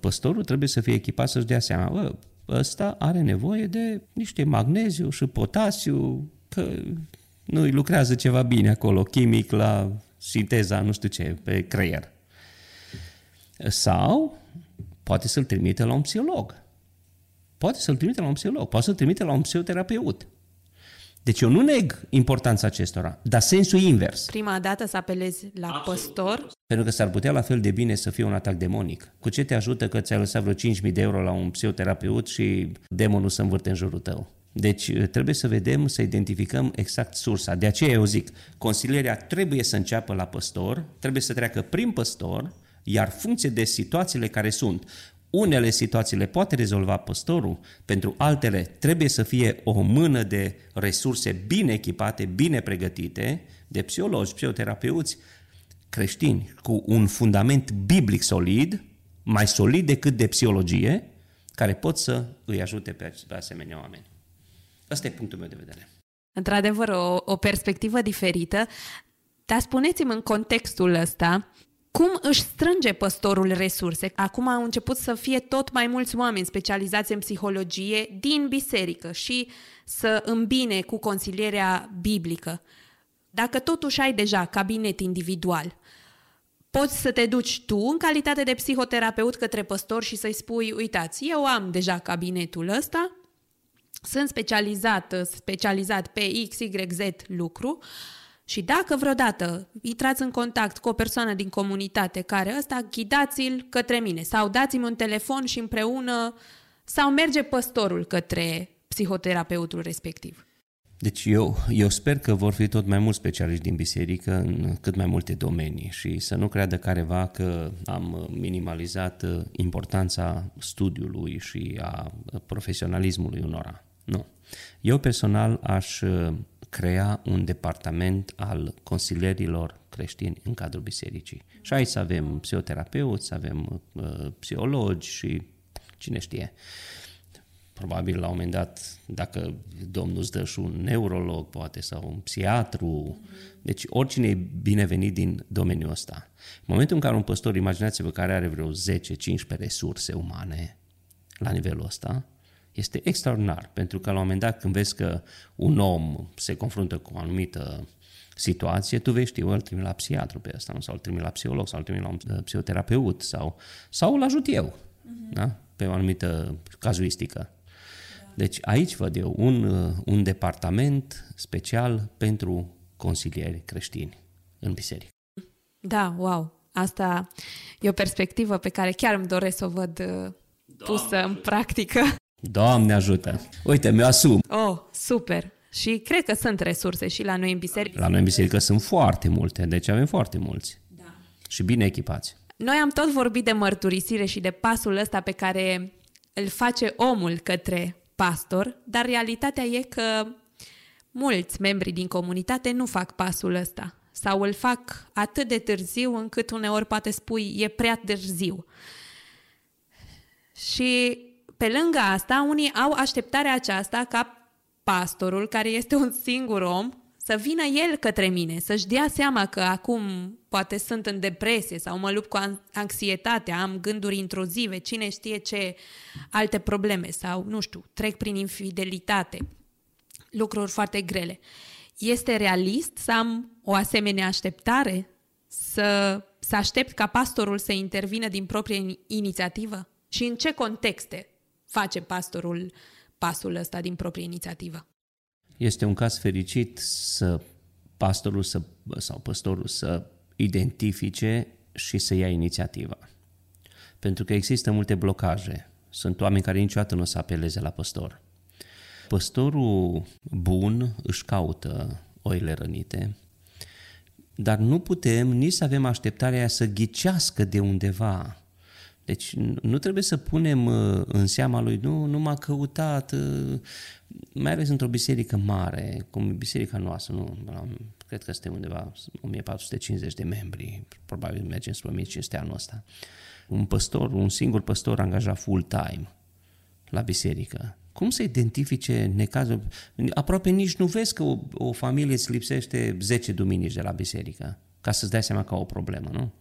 păstorul trebuie să fie echipat să-și dea seama, bă, ăsta are nevoie de niște magneziu și potasiu, că nu îi lucrează ceva bine acolo, chimic, la sinteza, nu știu ce, pe creier. Sau poate să-l trimite la un psiholog. Poate să-l trimite la un psiholog, poate să-l trimite la un psihoterapeut. Deci eu nu neg importanța acestora, dar sensul invers. Prima dată să apelezi la Absolut. păstor. Pentru că s-ar putea la fel de bine să fie un atac demonic. Cu ce te ajută că ți-ai lăsat vreo 5.000 de euro la un psihoterapeut și demonul să învârte în jurul tău? Deci trebuie să vedem, să identificăm exact sursa. De aceea eu zic, consilierea trebuie să înceapă la păstor, trebuie să treacă prin păstor, iar funcție de situațiile care sunt, unele situații le poate rezolva păstorul, pentru altele trebuie să fie o mână de resurse bine echipate, bine pregătite, de psihologi, psihoterapeuți, creștini, cu un fundament biblic solid, mai solid decât de psihologie, care pot să îi ajute pe asemenea oameni. Ăsta e punctul meu de vedere. Într-adevăr, o, o perspectivă diferită, dar spuneți-mi în contextul ăsta, cum își strânge păstorul resurse? Acum au început să fie tot mai mulți oameni specializați în psihologie din biserică și să îmbine cu consilierea biblică. Dacă totuși ai deja cabinet individual, poți să te duci tu în calitate de psihoterapeut către păstor și să-i spui, uitați, eu am deja cabinetul ăsta, sunt specializat, specializat pe X, Y, Z lucru și dacă vreodată intrați în contact cu o persoană din comunitate care ăsta, ghidați-l către mine sau dați-mi un telefon și împreună sau merge păstorul către psihoterapeutul respectiv. Deci eu, eu sper că vor fi tot mai mulți specialiști din biserică în cât mai multe domenii și să nu creadă careva că am minimalizat importanța studiului și a profesionalismului unora. Nu. Eu personal aș uh, crea un departament al consilierilor creștini în cadrul bisericii. Și aici să avem psihoterapeuți, să avem uh, psihologi și cine știe. Probabil la un moment dat, dacă Domnul îți dă și un neurolog, poate, sau un psiatru, deci oricine e binevenit din domeniul ăsta. În momentul în care un păstor, imaginați-vă care are vreo 10-15 resurse umane la nivelul ăsta, este extraordinar, pentru că la un moment dat când vezi că un om se confruntă cu o anumită situație, tu vei ști, îl trimit la psiatru pe ăsta, sau îl trimit la psiholog, sau îl trimit la un uh, psihoterapeut, sau, sau îl ajut eu, uh-huh. da? pe o anumită cazuistică. Da. Deci aici văd eu un, uh, un departament special pentru consilieri creștini în biserică. Da, wow! Asta e o perspectivă pe care chiar îmi doresc să o văd uh, pusă în practică. Doamne ajută! Uite, mi-o asum. Oh, super! Și cred că sunt resurse și la noi în biserică. La noi în biserică sunt foarte multe, deci avem foarte mulți. Da. Și bine echipați. Noi am tot vorbit de mărturisire și de pasul ăsta pe care îl face omul către pastor, dar realitatea e că mulți membri din comunitate nu fac pasul ăsta sau îl fac atât de târziu încât uneori poate spui e prea târziu. Și pe lângă asta, unii au așteptarea aceasta ca pastorul, care este un singur om, să vină el către mine, să-și dea seama că acum poate sunt în depresie sau mă lupt cu anxietate, am gânduri intruzive, cine știe ce alte probleme sau, nu știu, trec prin infidelitate, lucruri foarte grele. Este realist să am o asemenea așteptare? Să, să aștept ca pastorul să intervină din proprie inițiativă? Și în ce contexte face pastorul pasul ăsta din proprie inițiativă. Este un caz fericit să pastorul să, sau păstorul să identifice și să ia inițiativa. Pentru că există multe blocaje. Sunt oameni care niciodată nu o să apeleze la păstor. Păstorul bun își caută oile rănite, dar nu putem nici să avem așteptarea să ghicească de undeva deci nu trebuie să punem uh, în seama lui, nu, nu m-a căutat, uh, mai ales într-o biserică mare, cum e biserica noastră, nu, cred că suntem undeva 1450 de membri, probabil mergem spre 1500 anul ăsta. Un păstor, un singur păstor angajat full-time la biserică. Cum să identifice necazul? Aproape nici nu vezi că o, o familie îți lipsește 10 duminici de la biserică, ca să-ți dai seama că au o problemă, nu?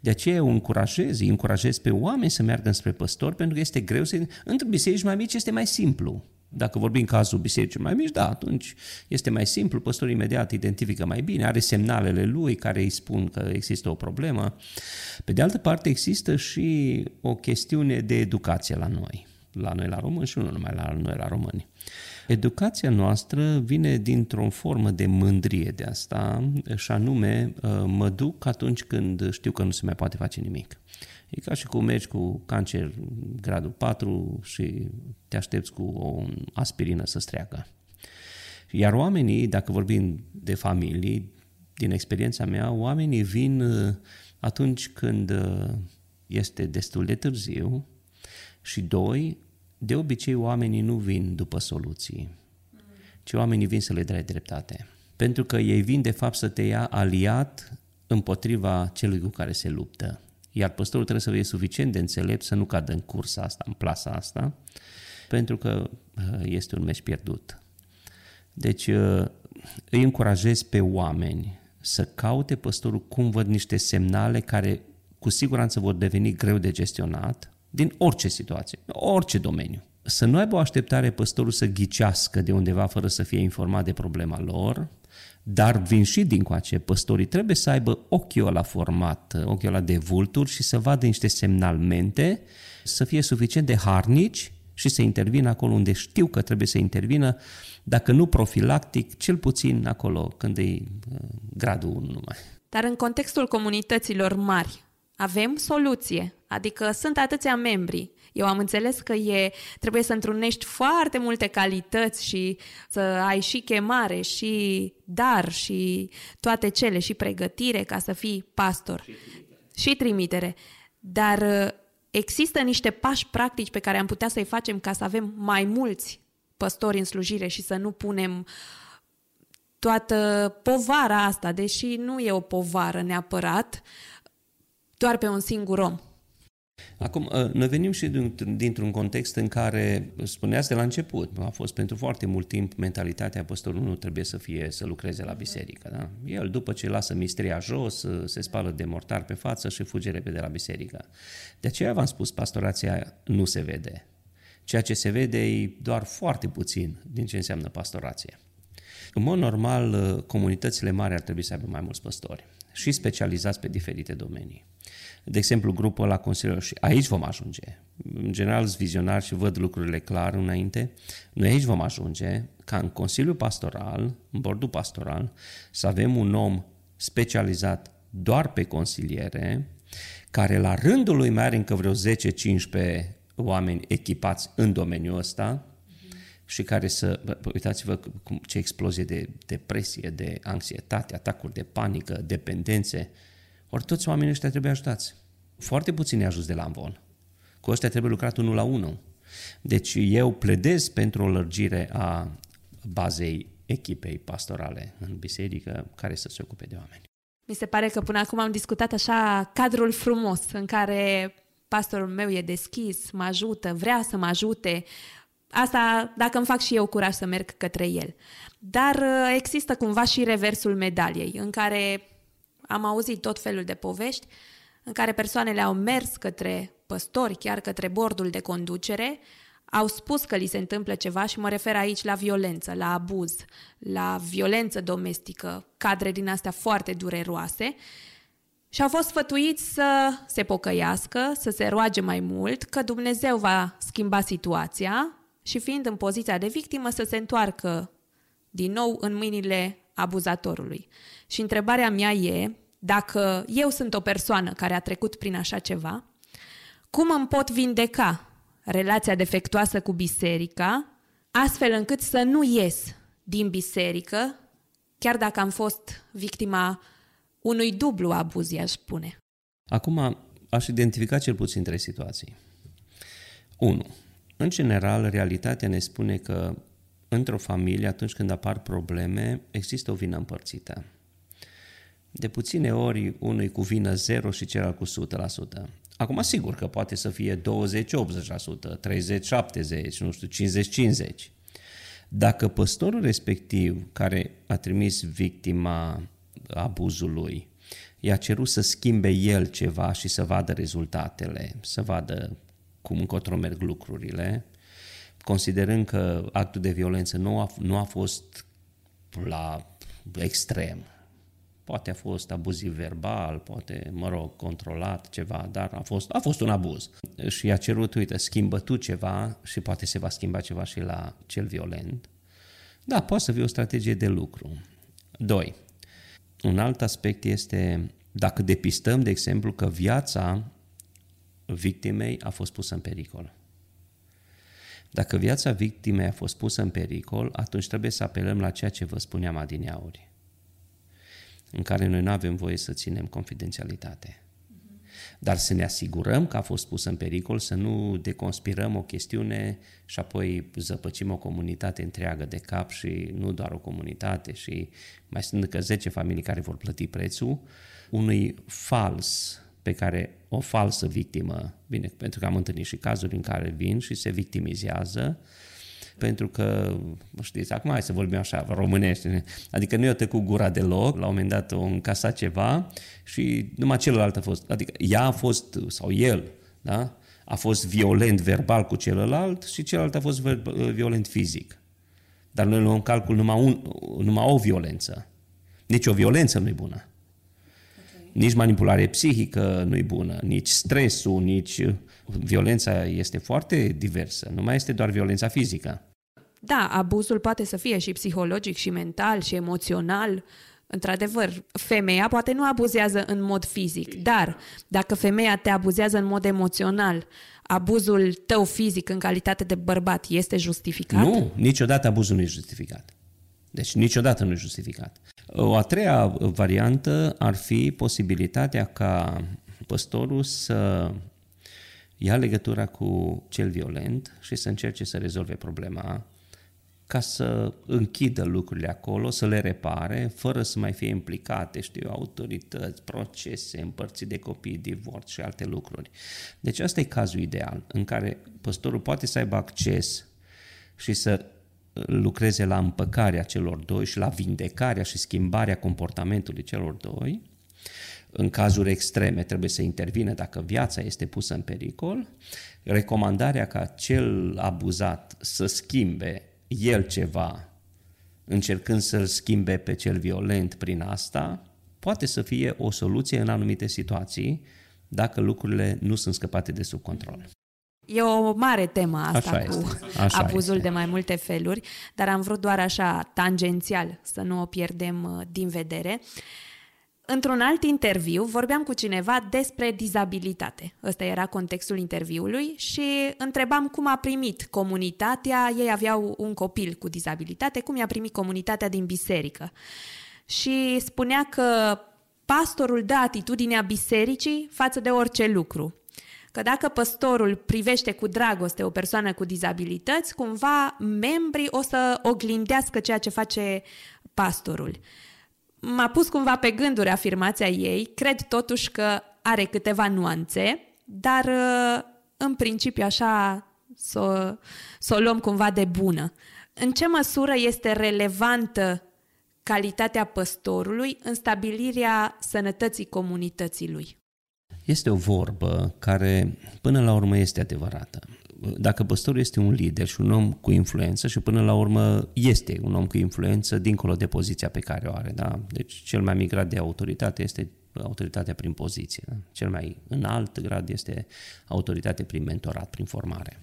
De aceea eu încurajez, îi încurajez pe oameni să meargă spre păstor, pentru că este greu să... Între biserici mai mici este mai simplu. Dacă vorbim cazul bisericii mai mici, da, atunci este mai simplu, păstorul imediat identifică mai bine, are semnalele lui care îi spun că există o problemă. Pe de altă parte, există și o chestiune de educație la noi, la noi la români și nu numai la noi la români. Educația noastră vine dintr-o formă de mândrie de asta și anume uh, mă duc atunci când știu că nu se mai poate face nimic. E ca și cum mergi cu cancer gradul 4 și te aștepți cu o aspirină să streacă. Iar oamenii, dacă vorbim de familii, din experiența mea, oamenii vin uh, atunci când uh, este destul de târziu și doi, de obicei oamenii nu vin după soluții, ci oamenii vin să le dai dreptate. Pentru că ei vin de fapt să te ia aliat împotriva celui cu care se luptă. Iar păstorul trebuie să fie suficient de înțelept să nu cadă în cursa asta, în plasa asta, pentru că uh, este un meci pierdut. Deci îi încurajez pe oameni să caute păstorul cum văd niște semnale care cu siguranță vor deveni greu de gestionat din orice situație, orice domeniu. Să nu aibă o așteptare păstorul să ghicească de undeva fără să fie informat de problema lor, dar vin și din coace, păstorii trebuie să aibă ochiul ăla format, ochiul ăla de vulturi și să vadă niște semnalmente, să fie suficient de harnici și să intervină acolo unde știu că trebuie să intervină, dacă nu profilactic, cel puțin acolo când e uh, gradul 1 numai. Dar în contextul comunităților mari, avem soluție, adică sunt atâția membri. Eu am înțeles că e, trebuie să întrunești foarte multe calități și să ai și chemare, și dar, și toate cele, și pregătire ca să fii pastor. Și trimitere. Și trimitere. Dar uh, există niște pași practici pe care am putea să-i facem ca să avem mai mulți păstori în slujire și să nu punem toată povara asta, deși nu e o povară neapărat, doar pe un singur om. Acum, ă, noi venim și dintr-un context în care, spuneați de la început, a fost pentru foarte mult timp mentalitatea păstorului nu trebuie să fie să lucreze la biserică. Da? El, după ce lasă mistria jos, ă, se spală de mortar pe față și fuge repede la biserică. De aceea v-am spus, pastorația nu se vede. Ceea ce se vede e doar foarte puțin din ce înseamnă pastorație. În mod normal, ă, comunitățile mari ar trebui să aibă mai mulți păstori și specializați pe diferite domenii de exemplu, grupul la Consiliul și aici vom ajunge. În general, sunt vizionar și văd lucrurile clar înainte. Noi aici vom ajunge ca în Consiliul Pastoral, în bordul pastoral, să avem un om specializat doar pe consiliere, care la rândul lui mai are încă vreo 10-15 oameni echipați în domeniul ăsta și care să, bă, uitați-vă cum, ce explozie de depresie, de anxietate, atacuri de panică, dependențe, ori toți oamenii ăștia trebuie ajutați. Foarte puțini ajuns de la Amvon. Cu ăștia trebuie lucrat unul la unul. Deci eu pledez pentru o lărgire a bazei echipei pastorale în biserică care să se ocupe de oameni. Mi se pare că până acum am discutat așa cadrul frumos în care pastorul meu e deschis, mă ajută, vrea să mă ajute. Asta dacă îmi fac și eu curaj să merg către el. Dar uh, există cumva și reversul medaliei, în care am auzit tot felul de povești în care persoanele au mers către păstori, chiar către bordul de conducere, au spus că li se întâmplă ceva și mă refer aici la violență, la abuz, la violență domestică, cadre din astea foarte dureroase și au fost sfătuiți să se pocăiască, să se roage mai mult, că Dumnezeu va schimba situația și fiind în poziția de victimă să se întoarcă din nou în mâinile abuzatorului. Și întrebarea mea e, dacă eu sunt o persoană care a trecut prin așa ceva, cum îmi pot vindeca relația defectuoasă cu biserica, astfel încât să nu ies din biserică, chiar dacă am fost victima unui dublu abuz, i-aș spune. Acum aș identifica cel puțin trei situații. 1. În general, realitatea ne spune că într-o familie, atunci când apar probleme, există o vină împărțită. De puține ori unui cu vină 0 și celălalt cu 100%. Acum, sigur că poate să fie 20-80%, 30-70%, nu știu, 50-50%. Dacă păstorul respectiv, care a trimis victima abuzului, i-a cerut să schimbe el ceva și să vadă rezultatele, să vadă cum încotro merg lucrurile, considerând că actul de violență nu a, nu a fost la extrem, Poate a fost abuziv verbal, poate, mă rog, controlat ceva, dar a fost, a fost un abuz. Și i-a cerut, uite, schimbă tu ceva și poate se va schimba ceva și la cel violent. Da, poate să fie o strategie de lucru. Doi, un alt aspect este dacă depistăm, de exemplu, că viața victimei a fost pusă în pericol. Dacă viața victimei a fost pusă în pericol, atunci trebuie să apelăm la ceea ce vă spuneam adineauri, în care noi nu avem voie să ținem confidențialitate. Dar să ne asigurăm că a fost pusă în pericol, să nu deconspirăm o chestiune și apoi zăpăcim o comunitate întreagă de cap și nu doar o comunitate și mai sunt încă 10 familii care vor plăti prețul unui fals pe care o falsă victimă, bine, pentru că am întâlnit și cazuri în care vin și se victimizează, pentru că, știți, acum hai să vorbim așa, românește, adică nu i-a tăcut gura deloc, la un moment dat o încasat ceva și numai celălalt a fost, adică ea a fost, sau el, da? a fost violent verbal cu celălalt și celălalt a fost violent fizic. Dar noi luăm în calcul numai, un, numai o violență. Nici o violență nu e bună. Nici manipulare psihică nu e bună, nici stresul, nici violența este foarte diversă. Nu mai este doar violența fizică. Da, abuzul poate să fie și psihologic, și mental, și emoțional. Într-adevăr, femeia poate nu abuzează în mod fizic, dar dacă femeia te abuzează în mod emoțional, abuzul tău fizic în calitate de bărbat este justificat? Nu, niciodată abuzul nu e justificat. Deci niciodată nu e justificat. O a treia variantă ar fi posibilitatea ca păstorul să ia legătura cu cel violent și să încerce să rezolve problema ca să închidă lucrurile acolo, să le repare, fără să mai fie implicate, știu, autorități, procese, împărțiri de copii, divorț și alte lucruri. Deci ăsta e cazul ideal, în care păstorul poate să aibă acces și să lucreze la împăcarea celor doi și la vindecarea și schimbarea comportamentului celor doi. În cazuri extreme trebuie să intervină dacă viața este pusă în pericol. Recomandarea ca cel abuzat să schimbe el ceva, încercând să-l schimbe pe cel violent prin asta, poate să fie o soluție în anumite situații dacă lucrurile nu sunt scăpate de sub control. E o mare temă asta așa cu este, așa abuzul este. de mai multe feluri, dar am vrut doar așa tangențial să nu o pierdem uh, din vedere. Într-un alt interviu vorbeam cu cineva despre dizabilitate. Ăsta era contextul interviului și întrebam cum a primit comunitatea, ei aveau un copil cu dizabilitate, cum i-a primit comunitatea din biserică. Și spunea că pastorul dă atitudinea bisericii față de orice lucru că dacă păstorul privește cu dragoste o persoană cu dizabilități, cumva membrii o să oglindească ceea ce face pastorul. M-a pus cumva pe gânduri afirmația ei, cred totuși că are câteva nuanțe, dar uh, în principiu așa să o, să o luăm cumva de bună. În ce măsură este relevantă calitatea păstorului în stabilirea sănătății comunității lui? Este o vorbă care până la urmă este adevărată. Dacă păstorul este un lider și un om cu influență și până la urmă este un om cu influență dincolo de poziția pe care o are, da? Deci cel mai mic grad de autoritate este autoritatea prin poziție. Da? Cel mai înalt grad este autoritate prin mentorat, prin formare.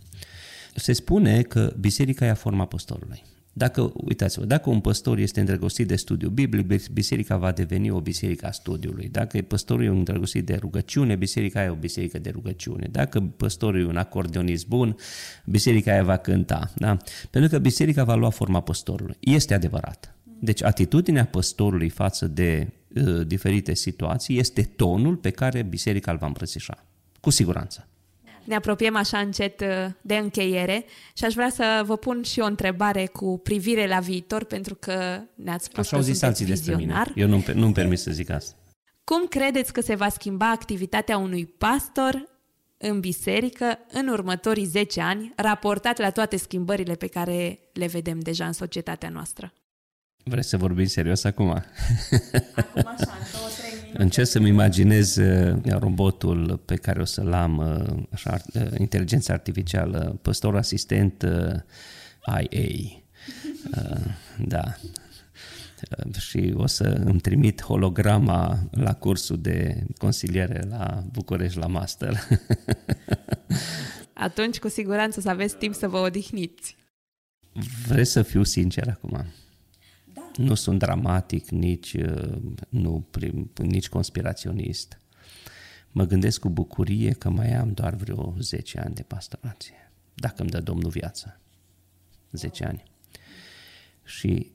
Se spune că biserica ia forma păstorului. Dacă, uitați-vă, dacă un păstor este îndrăgostit de studiu biblic, biserica va deveni o biserică a studiului. Dacă păstorul e îndrăgostit de rugăciune, biserica e o biserică de rugăciune. Dacă păstorul e un acordeonist bun, biserica aia va cânta. Da? Pentru că biserica va lua forma păstorului. Este adevărat. Deci atitudinea păstorului față de uh, diferite situații este tonul pe care biserica îl va îmbrățișa. Cu siguranță ne apropiem așa încet uh, de încheiere și aș vrea să vă pun și o întrebare cu privire la viitor, pentru că ne-ați spus așa că zis alții despre mine. Eu nu, nu-mi permis să zic asta. Cum credeți că se va schimba activitatea unui pastor în biserică în următorii 10 ani, raportat la toate schimbările pe care le vedem deja în societatea noastră? Vreți să vorbim serios acum? Acum așa, în două, trei minute. Încerc să-mi imaginez uh, robotul pe care o să-l am, uh, așa, uh, inteligența artificială, păstor asistent IA. Da. Și o să îmi trimit holograma la cursul de consiliere la București la master. Atunci, cu siguranță, să aveți timp să vă odihniți. Vreți să fiu sincer acum? Nu sunt dramatic, nici, uh, nu, prim, nici conspiraționist. mă gândesc cu bucurie că mai am doar vreo 10 ani de pastorație, dacă îmi dă Domnul viață. 10 ani. Și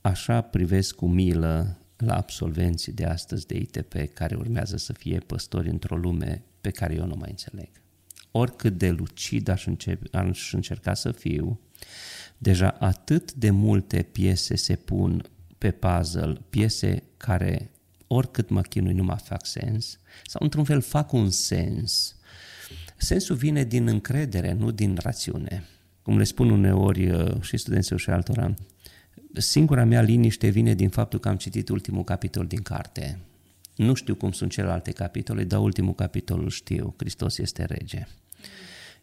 așa privesc cu milă la absolvenții de astăzi de ITP care urmează să fie păstori într-o lume pe care eu nu mai înțeleg. Oricât de lucid aș, începe, aș încerca să fiu, deja atât de multe piese se pun pe puzzle, piese care oricât mă chinui nu mai fac sens, sau într-un fel fac un sens. Sensul vine din încredere, nu din rațiune. Cum le spun uneori uh, și studenților și altora, singura mea liniște vine din faptul că am citit ultimul capitol din carte. Nu știu cum sunt celelalte capitole, dar ultimul capitol îl știu. Hristos este rege.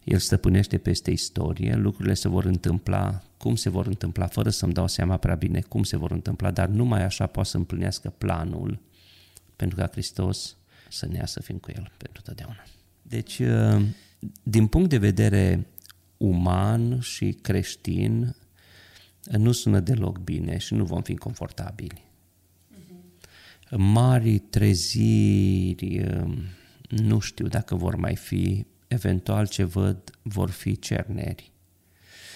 El stăpânește peste istorie, lucrurile se vor întâmpla cum se vor întâmpla, fără să-mi dau seama prea bine cum se vor întâmpla, dar numai așa poate să împlinească planul pentru ca Hristos să ne ia să fim cu El pentru totdeauna. Deci, uh, din punct de vedere uman și creștin, nu sună deloc bine și nu vom fi confortabili. Mari treziri, uh, nu știu dacă vor mai fi, eventual ce văd vor fi cerneri.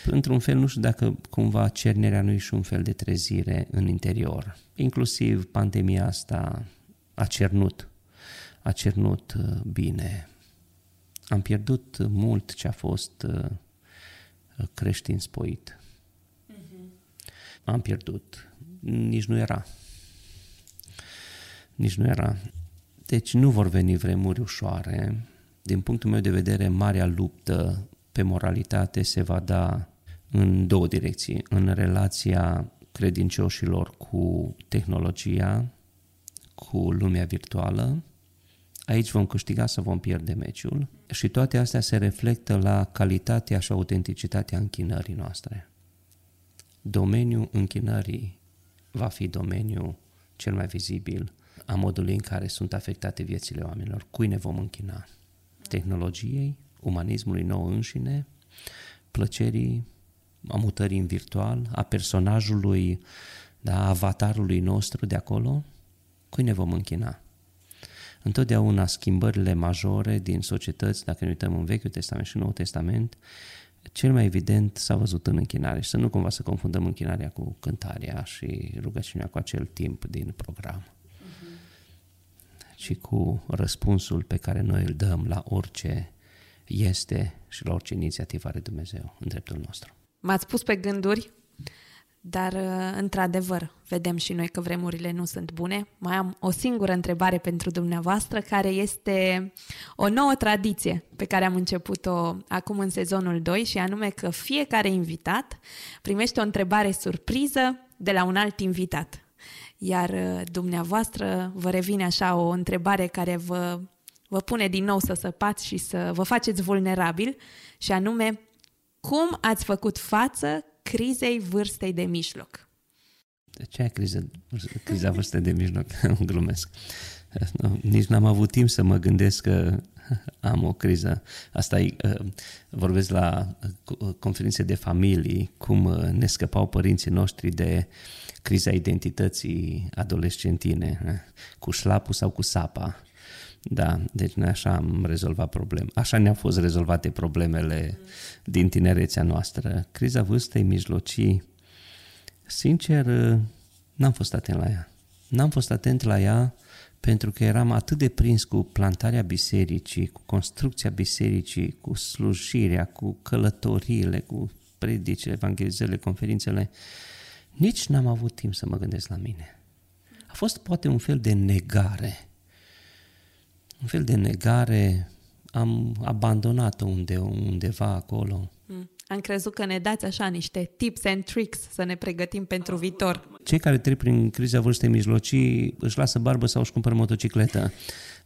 Într-un fel, nu știu dacă cumva cernerea nu e și un fel de trezire în interior. Inclusiv pandemia asta a cernut, a cernut uh, bine. Am pierdut mult ce a fost uh, creștin spoit. Uh-huh. Am pierdut. Nici nu era. Nici nu era. Deci nu vor veni vremuri ușoare. Din punctul meu de vedere, marea luptă pe moralitate se va da în două direcții. În relația credincioșilor cu tehnologia, cu lumea virtuală, aici vom câștiga sau vom pierde meciul și toate astea se reflectă la calitatea și autenticitatea închinării noastre. Domeniul închinării va fi domeniul cel mai vizibil a modului în care sunt afectate viețile oamenilor. Cui ne vom închina? Tehnologiei, umanismului nou înșine, plăcerii, a mutării în virtual, a personajului, da, avatarului nostru de acolo, cui ne vom închina? Întotdeauna schimbările majore din societăți, dacă ne uităm în Vechiul Testament și Noul Testament, cel mai evident s-a văzut în închinare și să nu cumva să confundăm închinarea cu cântarea și rugăciunea cu acel timp din program, uh-huh. ci cu răspunsul pe care noi îl dăm la orice este și la orice inițiativă are Dumnezeu în dreptul nostru. M-ați pus pe gânduri dar, uh, într-adevăr, vedem și noi că vremurile nu sunt bune. Mai am o singură întrebare pentru dumneavoastră, care este o nouă tradiție pe care am început-o acum în sezonul 2 și anume că fiecare invitat primește o întrebare surpriză de la un alt invitat. Iar uh, dumneavoastră vă revine așa o întrebare care vă, vă pune din nou să săpați și să vă faceți vulnerabil și anume cum ați făcut față crizei vârstei de mijloc. De ce ai criză, criza vârstei de mijloc? Glumesc. Nici n-am avut timp să mă gândesc că am o criză. Asta e, uh, vorbesc la uh, conferințe de familii, cum uh, ne scăpau părinții noștri de criza identității adolescentine, cu șlapul sau cu sapa. Da, deci noi așa am rezolvat probleme. Așa ne-au fost rezolvate problemele din tinerețea noastră. Criza vârstei mijlocii, sincer, n-am fost atent la ea. N-am fost atent la ea pentru că eram atât de prins cu plantarea bisericii, cu construcția bisericii, cu slujirea, cu călătoriile, cu predicile, evangelizările, conferințele, nici n-am avut timp să mă gândesc la mine. A fost poate un fel de negare un fel de negare, am abandonat-o unde, undeva acolo. Mm. Am crezut că ne dați așa niște tips and tricks să ne pregătim pentru viitor. Cei care trec prin criza vârstei mijlocii își lasă barbă sau își cumpără motocicletă.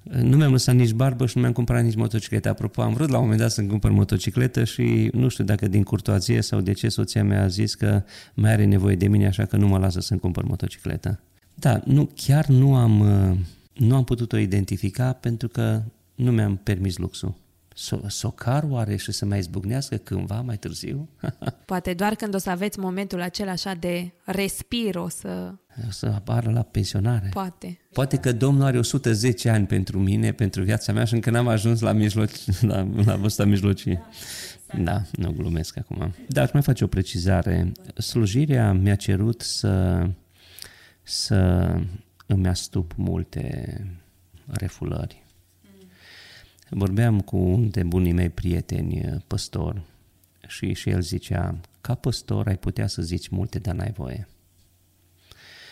Nu mi-am lăsat nici barbă și nu mi-am cumpărat nici motocicletă. Apropo, am vrut la un moment dat să-mi cumpăr motocicletă și nu știu dacă din curtoazie sau de ce soția mea a zis că mai are nevoie de mine, așa că nu mă lasă să-mi cumpăr motocicletă. Da, nu, chiar nu am nu am putut-o identifica pentru că nu mi-am permis luxul. Să o car oare și să mai izbucnească cândva mai târziu? Poate doar când o să aveți momentul acela așa de respir o să să apară la pensionare. Poate. Poate că Domnul are 110 ani pentru mine, pentru viața mea și încă n-am ajuns la, mijloc, la, la vârsta mijlocie. Da, nu glumesc acum. Dar aș mai face o precizare. Slujirea mi-a cerut să, să îmi astup multe refulări. Vorbeam cu un de bunii mei prieteni, păstor, și, și el zicea, ca păstor ai putea să zici multe, dar n-ai voie.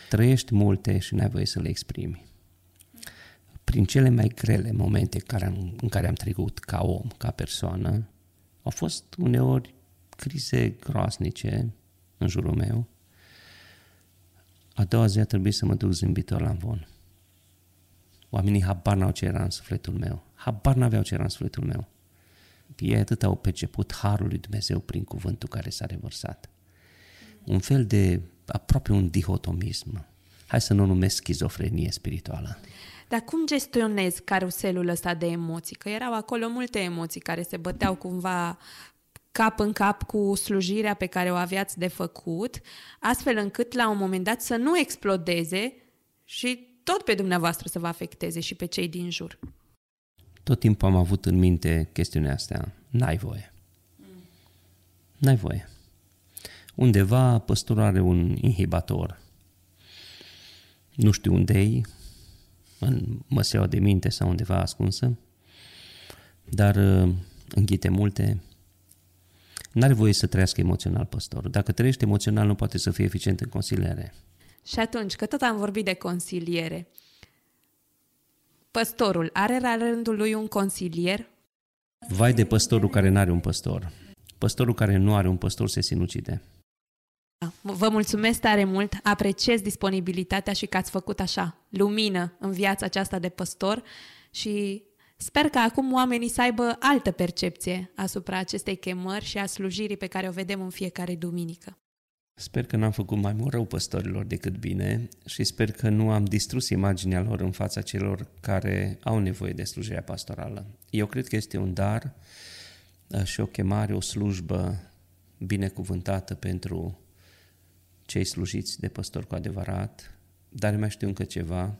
Trăiești multe și n-ai voie să le exprimi. Prin cele mai grele momente care am, în care am trecut ca om, ca persoană, au fost uneori crize groasnice în jurul meu. A doua zi a trebuit să mă duc zâmbitor la învon. Oamenii habar n-au ce era în sufletul meu. Habar n-aveau ce era în sufletul meu. Ei atât au perceput harul lui Dumnezeu prin cuvântul care s-a revărsat. Un fel de, aproape un dihotomism. Hai să nu o numesc schizofrenie spirituală. Dar cum gestionezi caruselul ăsta de emoții? Că erau acolo multe emoții care se băteau cumva cap în cap cu slujirea pe care o aveați de făcut, astfel încât la un moment dat să nu explodeze și tot pe dumneavoastră să vă afecteze și pe cei din jur. Tot timpul am avut în minte chestiunea asta. N-ai voie. N-ai voie. Undeva păstorul are un inhibator. Nu știu unde e, în măseaua de minte sau undeva ascunsă, dar uh, înghite multe. N-are voie să trăiască emoțional păstorul. Dacă trăiește emoțional, nu poate să fie eficient în consiliere. Și atunci, că tot am vorbit de consiliere, păstorul are la rândul lui un consilier? Vai de păstorul care nu are un păstor. Păstorul care nu are un păstor se sinucide. Vă mulțumesc tare mult, apreciez disponibilitatea și că ați făcut așa, lumină în viața aceasta de păstor și sper că acum oamenii să aibă altă percepție asupra acestei chemări și a slujirii pe care o vedem în fiecare duminică. Sper că n-am făcut mai mult rău păstorilor decât bine și sper că nu am distrus imaginea lor în fața celor care au nevoie de slujirea pastorală. Eu cred că este un dar uh, și o chemare, o slujbă binecuvântată pentru cei slujiți de păstor cu adevărat, dar mai știu încă ceva.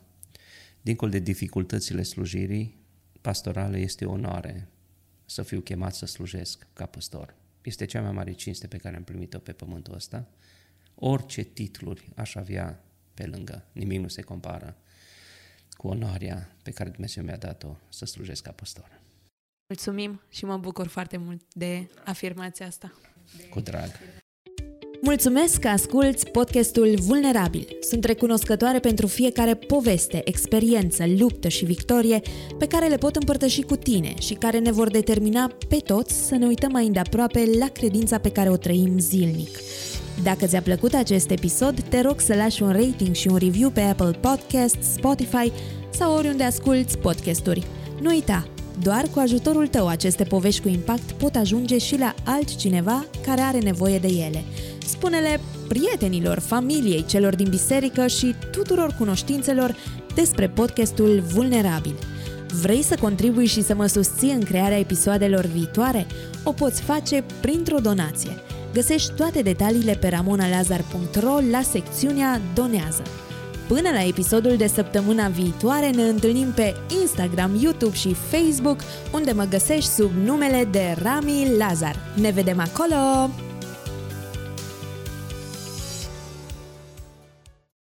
Dincolo de dificultățile slujirii pastorale, este o onoare să fiu chemat să slujesc ca păstor. Este cea mai mare cinste pe care am primit-o pe pământul ăsta. Orice titluri aș avea pe lângă, nimic nu se compară cu onoarea pe care Dumnezeu mi-a dat-o să slujesc ca păstor. Mulțumim și mă bucur foarte mult de afirmația asta. Cu drag. Mulțumesc că asculți podcastul Vulnerabil. Sunt recunoscătoare pentru fiecare poveste, experiență, luptă și victorie pe care le pot împărtăși cu tine și care ne vor determina pe toți să ne uităm mai îndeaproape la credința pe care o trăim zilnic. Dacă ți-a plăcut acest episod, te rog să lași un rating și un review pe Apple Podcasts, Spotify sau oriunde asculti podcasturi. Nu uita, doar cu ajutorul tău aceste povești cu impact pot ajunge și la altcineva care are nevoie de ele. Spune-le prietenilor, familiei, celor din biserică și tuturor cunoștințelor despre podcastul Vulnerabil. Vrei să contribui și să mă susții în crearea episoadelor viitoare? O poți face printr-o donație. Găsești toate detaliile pe ramonalazar.ro la secțiunea Donează. Până la episodul de săptămâna viitoare ne întâlnim pe Instagram, YouTube și Facebook, unde mă găsești sub numele de Rami Lazar. Ne vedem acolo!